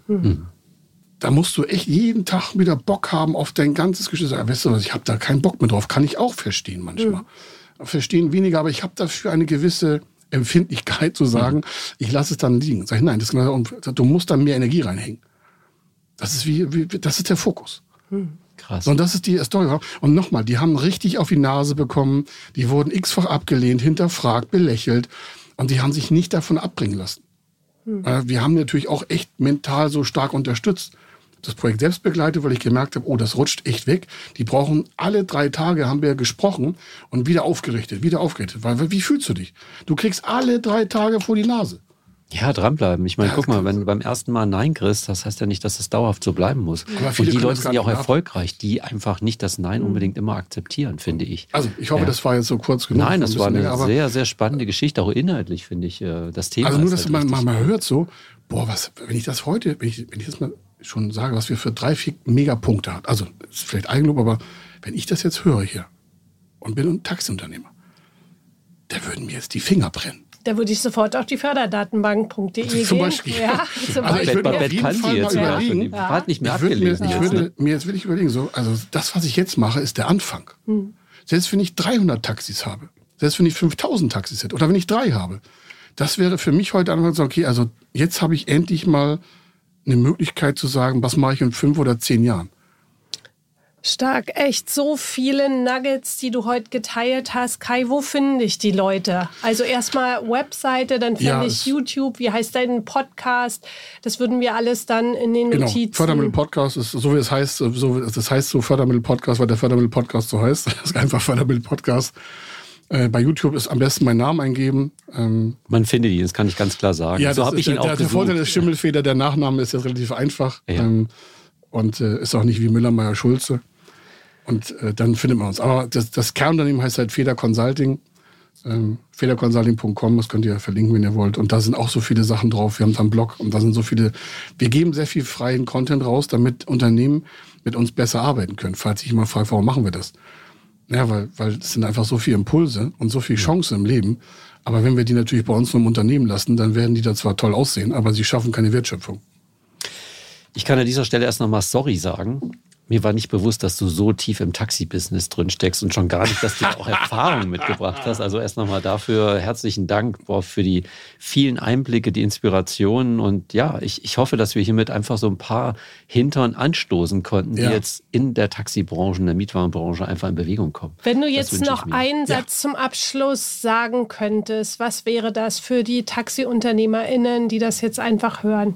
Da musst du echt jeden Tag wieder Bock haben auf dein ganzes Geschäft. Ja, weißt du was, ich habe da keinen Bock mehr drauf. Kann ich auch verstehen manchmal. Verstehen weniger, aber ich habe dafür eine gewisse Empfindlichkeit zu sagen, ich lasse es dann liegen. Sag ich, nein, das, ist genau- und du musst dann mehr Energie reinhängen. Das ist wie, wie das ist der Fokus. Krass. So, Und das ist die Story. Und nochmal, die haben richtig auf die Nase bekommen, die wurden x-fach abgelehnt, hinterfragt, belächelt und die haben sich nicht davon abbringen lassen. Äh, Wir haben natürlich auch echt mental so stark unterstützt. Das Projekt selbst begleitet, weil ich gemerkt habe, oh, das rutscht echt weg. Die brauchen alle drei Tage, haben wir gesprochen und wieder aufgerichtet, wieder aufgerichtet. Weil, wie fühlst du dich? Du kriegst alle drei Tage vor die Nase. Ja, dranbleiben. Ich meine, Ja, guck mal, wenn du beim ersten Mal Nein kriegst, das heißt ja nicht, dass es dauerhaft so bleiben muss. Und die Leute sind ja auch erfolgreich, die einfach nicht das Nein unbedingt immer akzeptieren, finde ich. Also ich hoffe, Ja. das war jetzt so kurz genug. Nein, ein das war eine länger, sehr, sehr spannende Geschichte, auch inhaltlich, finde ich. äh, Das Thema Also nur, dass halt man mal, mal hört so, boah, was, wenn ich das heute, wenn ich, wenn ich das mal schon sage, was wir für drei, vier Megapunkte hat, also das ist vielleicht Eigenlob, aber wenn ich das jetzt höre hier und bin ein Taxiunternehmer, da würden mir jetzt die Finger brennen. Da würde ich sofort auf die förderdatenbank.de gehen. Zum Beispiel. Ja, zum Also ich Beispiel. würde auf jeden kann Fall sie mal jetzt ja. überlegen. Die Fahrt nicht mehr Ich würde, mir, ich jetzt, würde ne? mir jetzt wirklich überlegen, so, also das, was ich jetzt mache, ist der Anfang. Hm. Selbst wenn ich 300 Taxis habe, selbst wenn ich 5000 Taxis hätte oder wenn ich drei habe, das wäre für mich heute Anfang zu sagen, okay, also jetzt habe ich endlich mal eine Möglichkeit zu sagen, was mache ich in fünf oder zehn Jahren. Stark, echt so viele Nuggets, die du heute geteilt hast. Kai, wo finde ich die Leute? Also erstmal Webseite, dann finde Ja, ich YouTube. Wie heißt dein Podcast? Das würden wir alles dann in den Genau, Notizen. Fördermittel-Podcast ist so wie es heißt, so, das heißt so Fördermittel-Podcast, weil der Fördermittel-Podcast so heißt. Das ist einfach Fördermittel-Podcast. Äh, bei YouTube ist am besten meinen Namen eingeben. Ähm, Man findet ihn, das kann ich ganz klar sagen. Ja, so habe ich ihn der, auch der, der. Vorteil ist Schimmelfeder, der Nachname ist jetzt relativ einfach. Ja. Ähm, und äh, ist auch nicht wie Müller-Meyer-Schulze. Und äh, dann findet man uns. Aber das, das Kernunternehmen heißt halt Feder Consulting. Ähm, federconsulting.com, das könnt ihr verlinken, wenn ihr wollt. Und da sind auch so viele Sachen drauf. Wir haben da einen Blog und da sind so viele. Wir geben sehr viel freien Content raus, damit Unternehmen mit uns besser arbeiten können. Falls ich immer frage, warum machen wir das? Ja, weil, weil es sind einfach so viele Impulse und so viele Chancen im Leben. Aber wenn wir die natürlich bei uns nur im Unternehmen lassen, dann werden die da zwar toll aussehen, aber sie schaffen keine Wertschöpfung. Ich kann an dieser Stelle erst nochmal sorry sagen, Mir war nicht bewusst, dass du so tief im Taxi-Business drin steckst und schon gar nicht, dass du auch Erfahrung mitgebracht hast. Also erst nochmal dafür herzlichen Dank boah, für die vielen Einblicke, die Inspirationen. Und ja, ich, ich hoffe, dass wir hiermit einfach so ein paar Hintern anstoßen konnten, die jetzt in der Taxibranche, in der Mietwagenbranche einfach in Bewegung kommen. Wenn du jetzt noch einen Satz ja. zum Abschluss sagen könntest, was wäre das für die TaxiunternehmerInnen, die das jetzt einfach hören?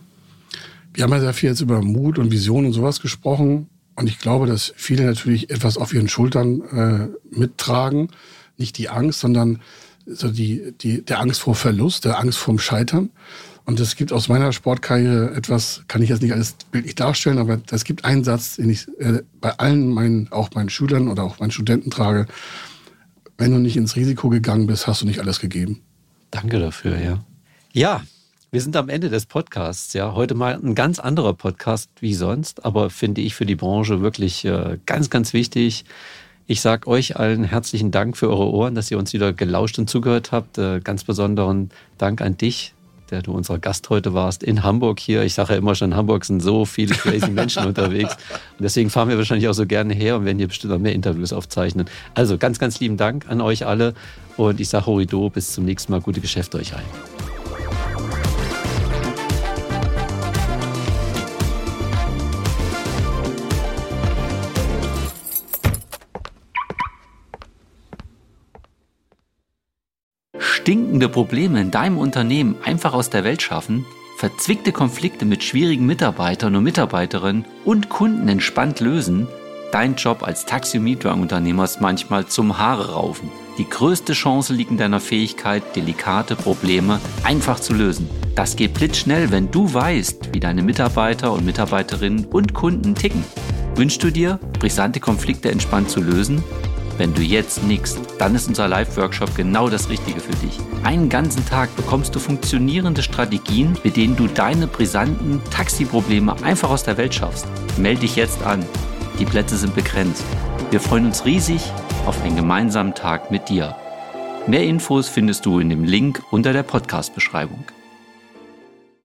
Wir haben ja sehr viel jetzt über Mut und Vision und sowas gesprochen. Und ich glaube, dass viele natürlich etwas auf ihren Schultern äh, mittragen. Nicht die Angst, sondern so die, die, der Angst vor Verlust, der Angst vorm Scheitern. Und es gibt aus meiner Sportkarriere etwas, kann ich jetzt nicht alles bildlich darstellen, aber es gibt einen Satz, den ich äh, bei allen meinen, auch meinen Schülern oder auch meinen Studenten trage. Wenn du nicht ins Risiko gegangen bist, hast du nicht alles gegeben. Danke dafür, ja. Ja, wir sind am Ende des Podcasts. Ja, heute mal ein ganz anderer Podcast wie sonst, aber finde ich für die Branche wirklich äh, ganz, ganz wichtig. Ich sage euch allen herzlichen Dank für eure Ohren, dass ihr uns wieder gelauscht und zugehört habt. Äh, ganz besonderen Dank an dich, der du unser Gast heute warst in Hamburg hier. Ich sage ja immer schon, in Hamburg sind so viele crazy Menschen unterwegs. Und deswegen fahren wir wahrscheinlich auch so gerne her und werden hier bestimmt noch mehr Interviews aufzeichnen. Also ganz, ganz lieben Dank an euch alle. Und ich sage Horido, bis zum nächsten Mal. Gute Geschäfte euch allen. Stinkende Probleme in deinem Unternehmen einfach aus der Welt schaffen, verzwickte Konflikte mit schwierigen Mitarbeitern und Mitarbeiterinnen und Kunden entspannt lösen, dein Job als Taxi- und Mietwagenunternehmer ist manchmal zum Haare raufen. Die größte Chance liegt in deiner Fähigkeit, delikate Probleme einfach zu lösen. Das geht blitzschnell, wenn du weißt, wie deine Mitarbeiter und Mitarbeiterinnen und Kunden ticken. Wünschst du dir, brisante Konflikte entspannt zu lösen? Wenn du jetzt nickst, dann ist unser Live-Workshop genau das Richtige für dich. Einen ganzen Tag bekommst du funktionierende Strategien, mit denen du deine brisanten Taxiprobleme einfach aus der Welt schaffst. Melde dich jetzt an. Die Plätze sind begrenzt. Wir freuen uns riesig auf einen gemeinsamen Tag mit dir. Mehr Infos findest du in dem Link unter der Podcast-Beschreibung.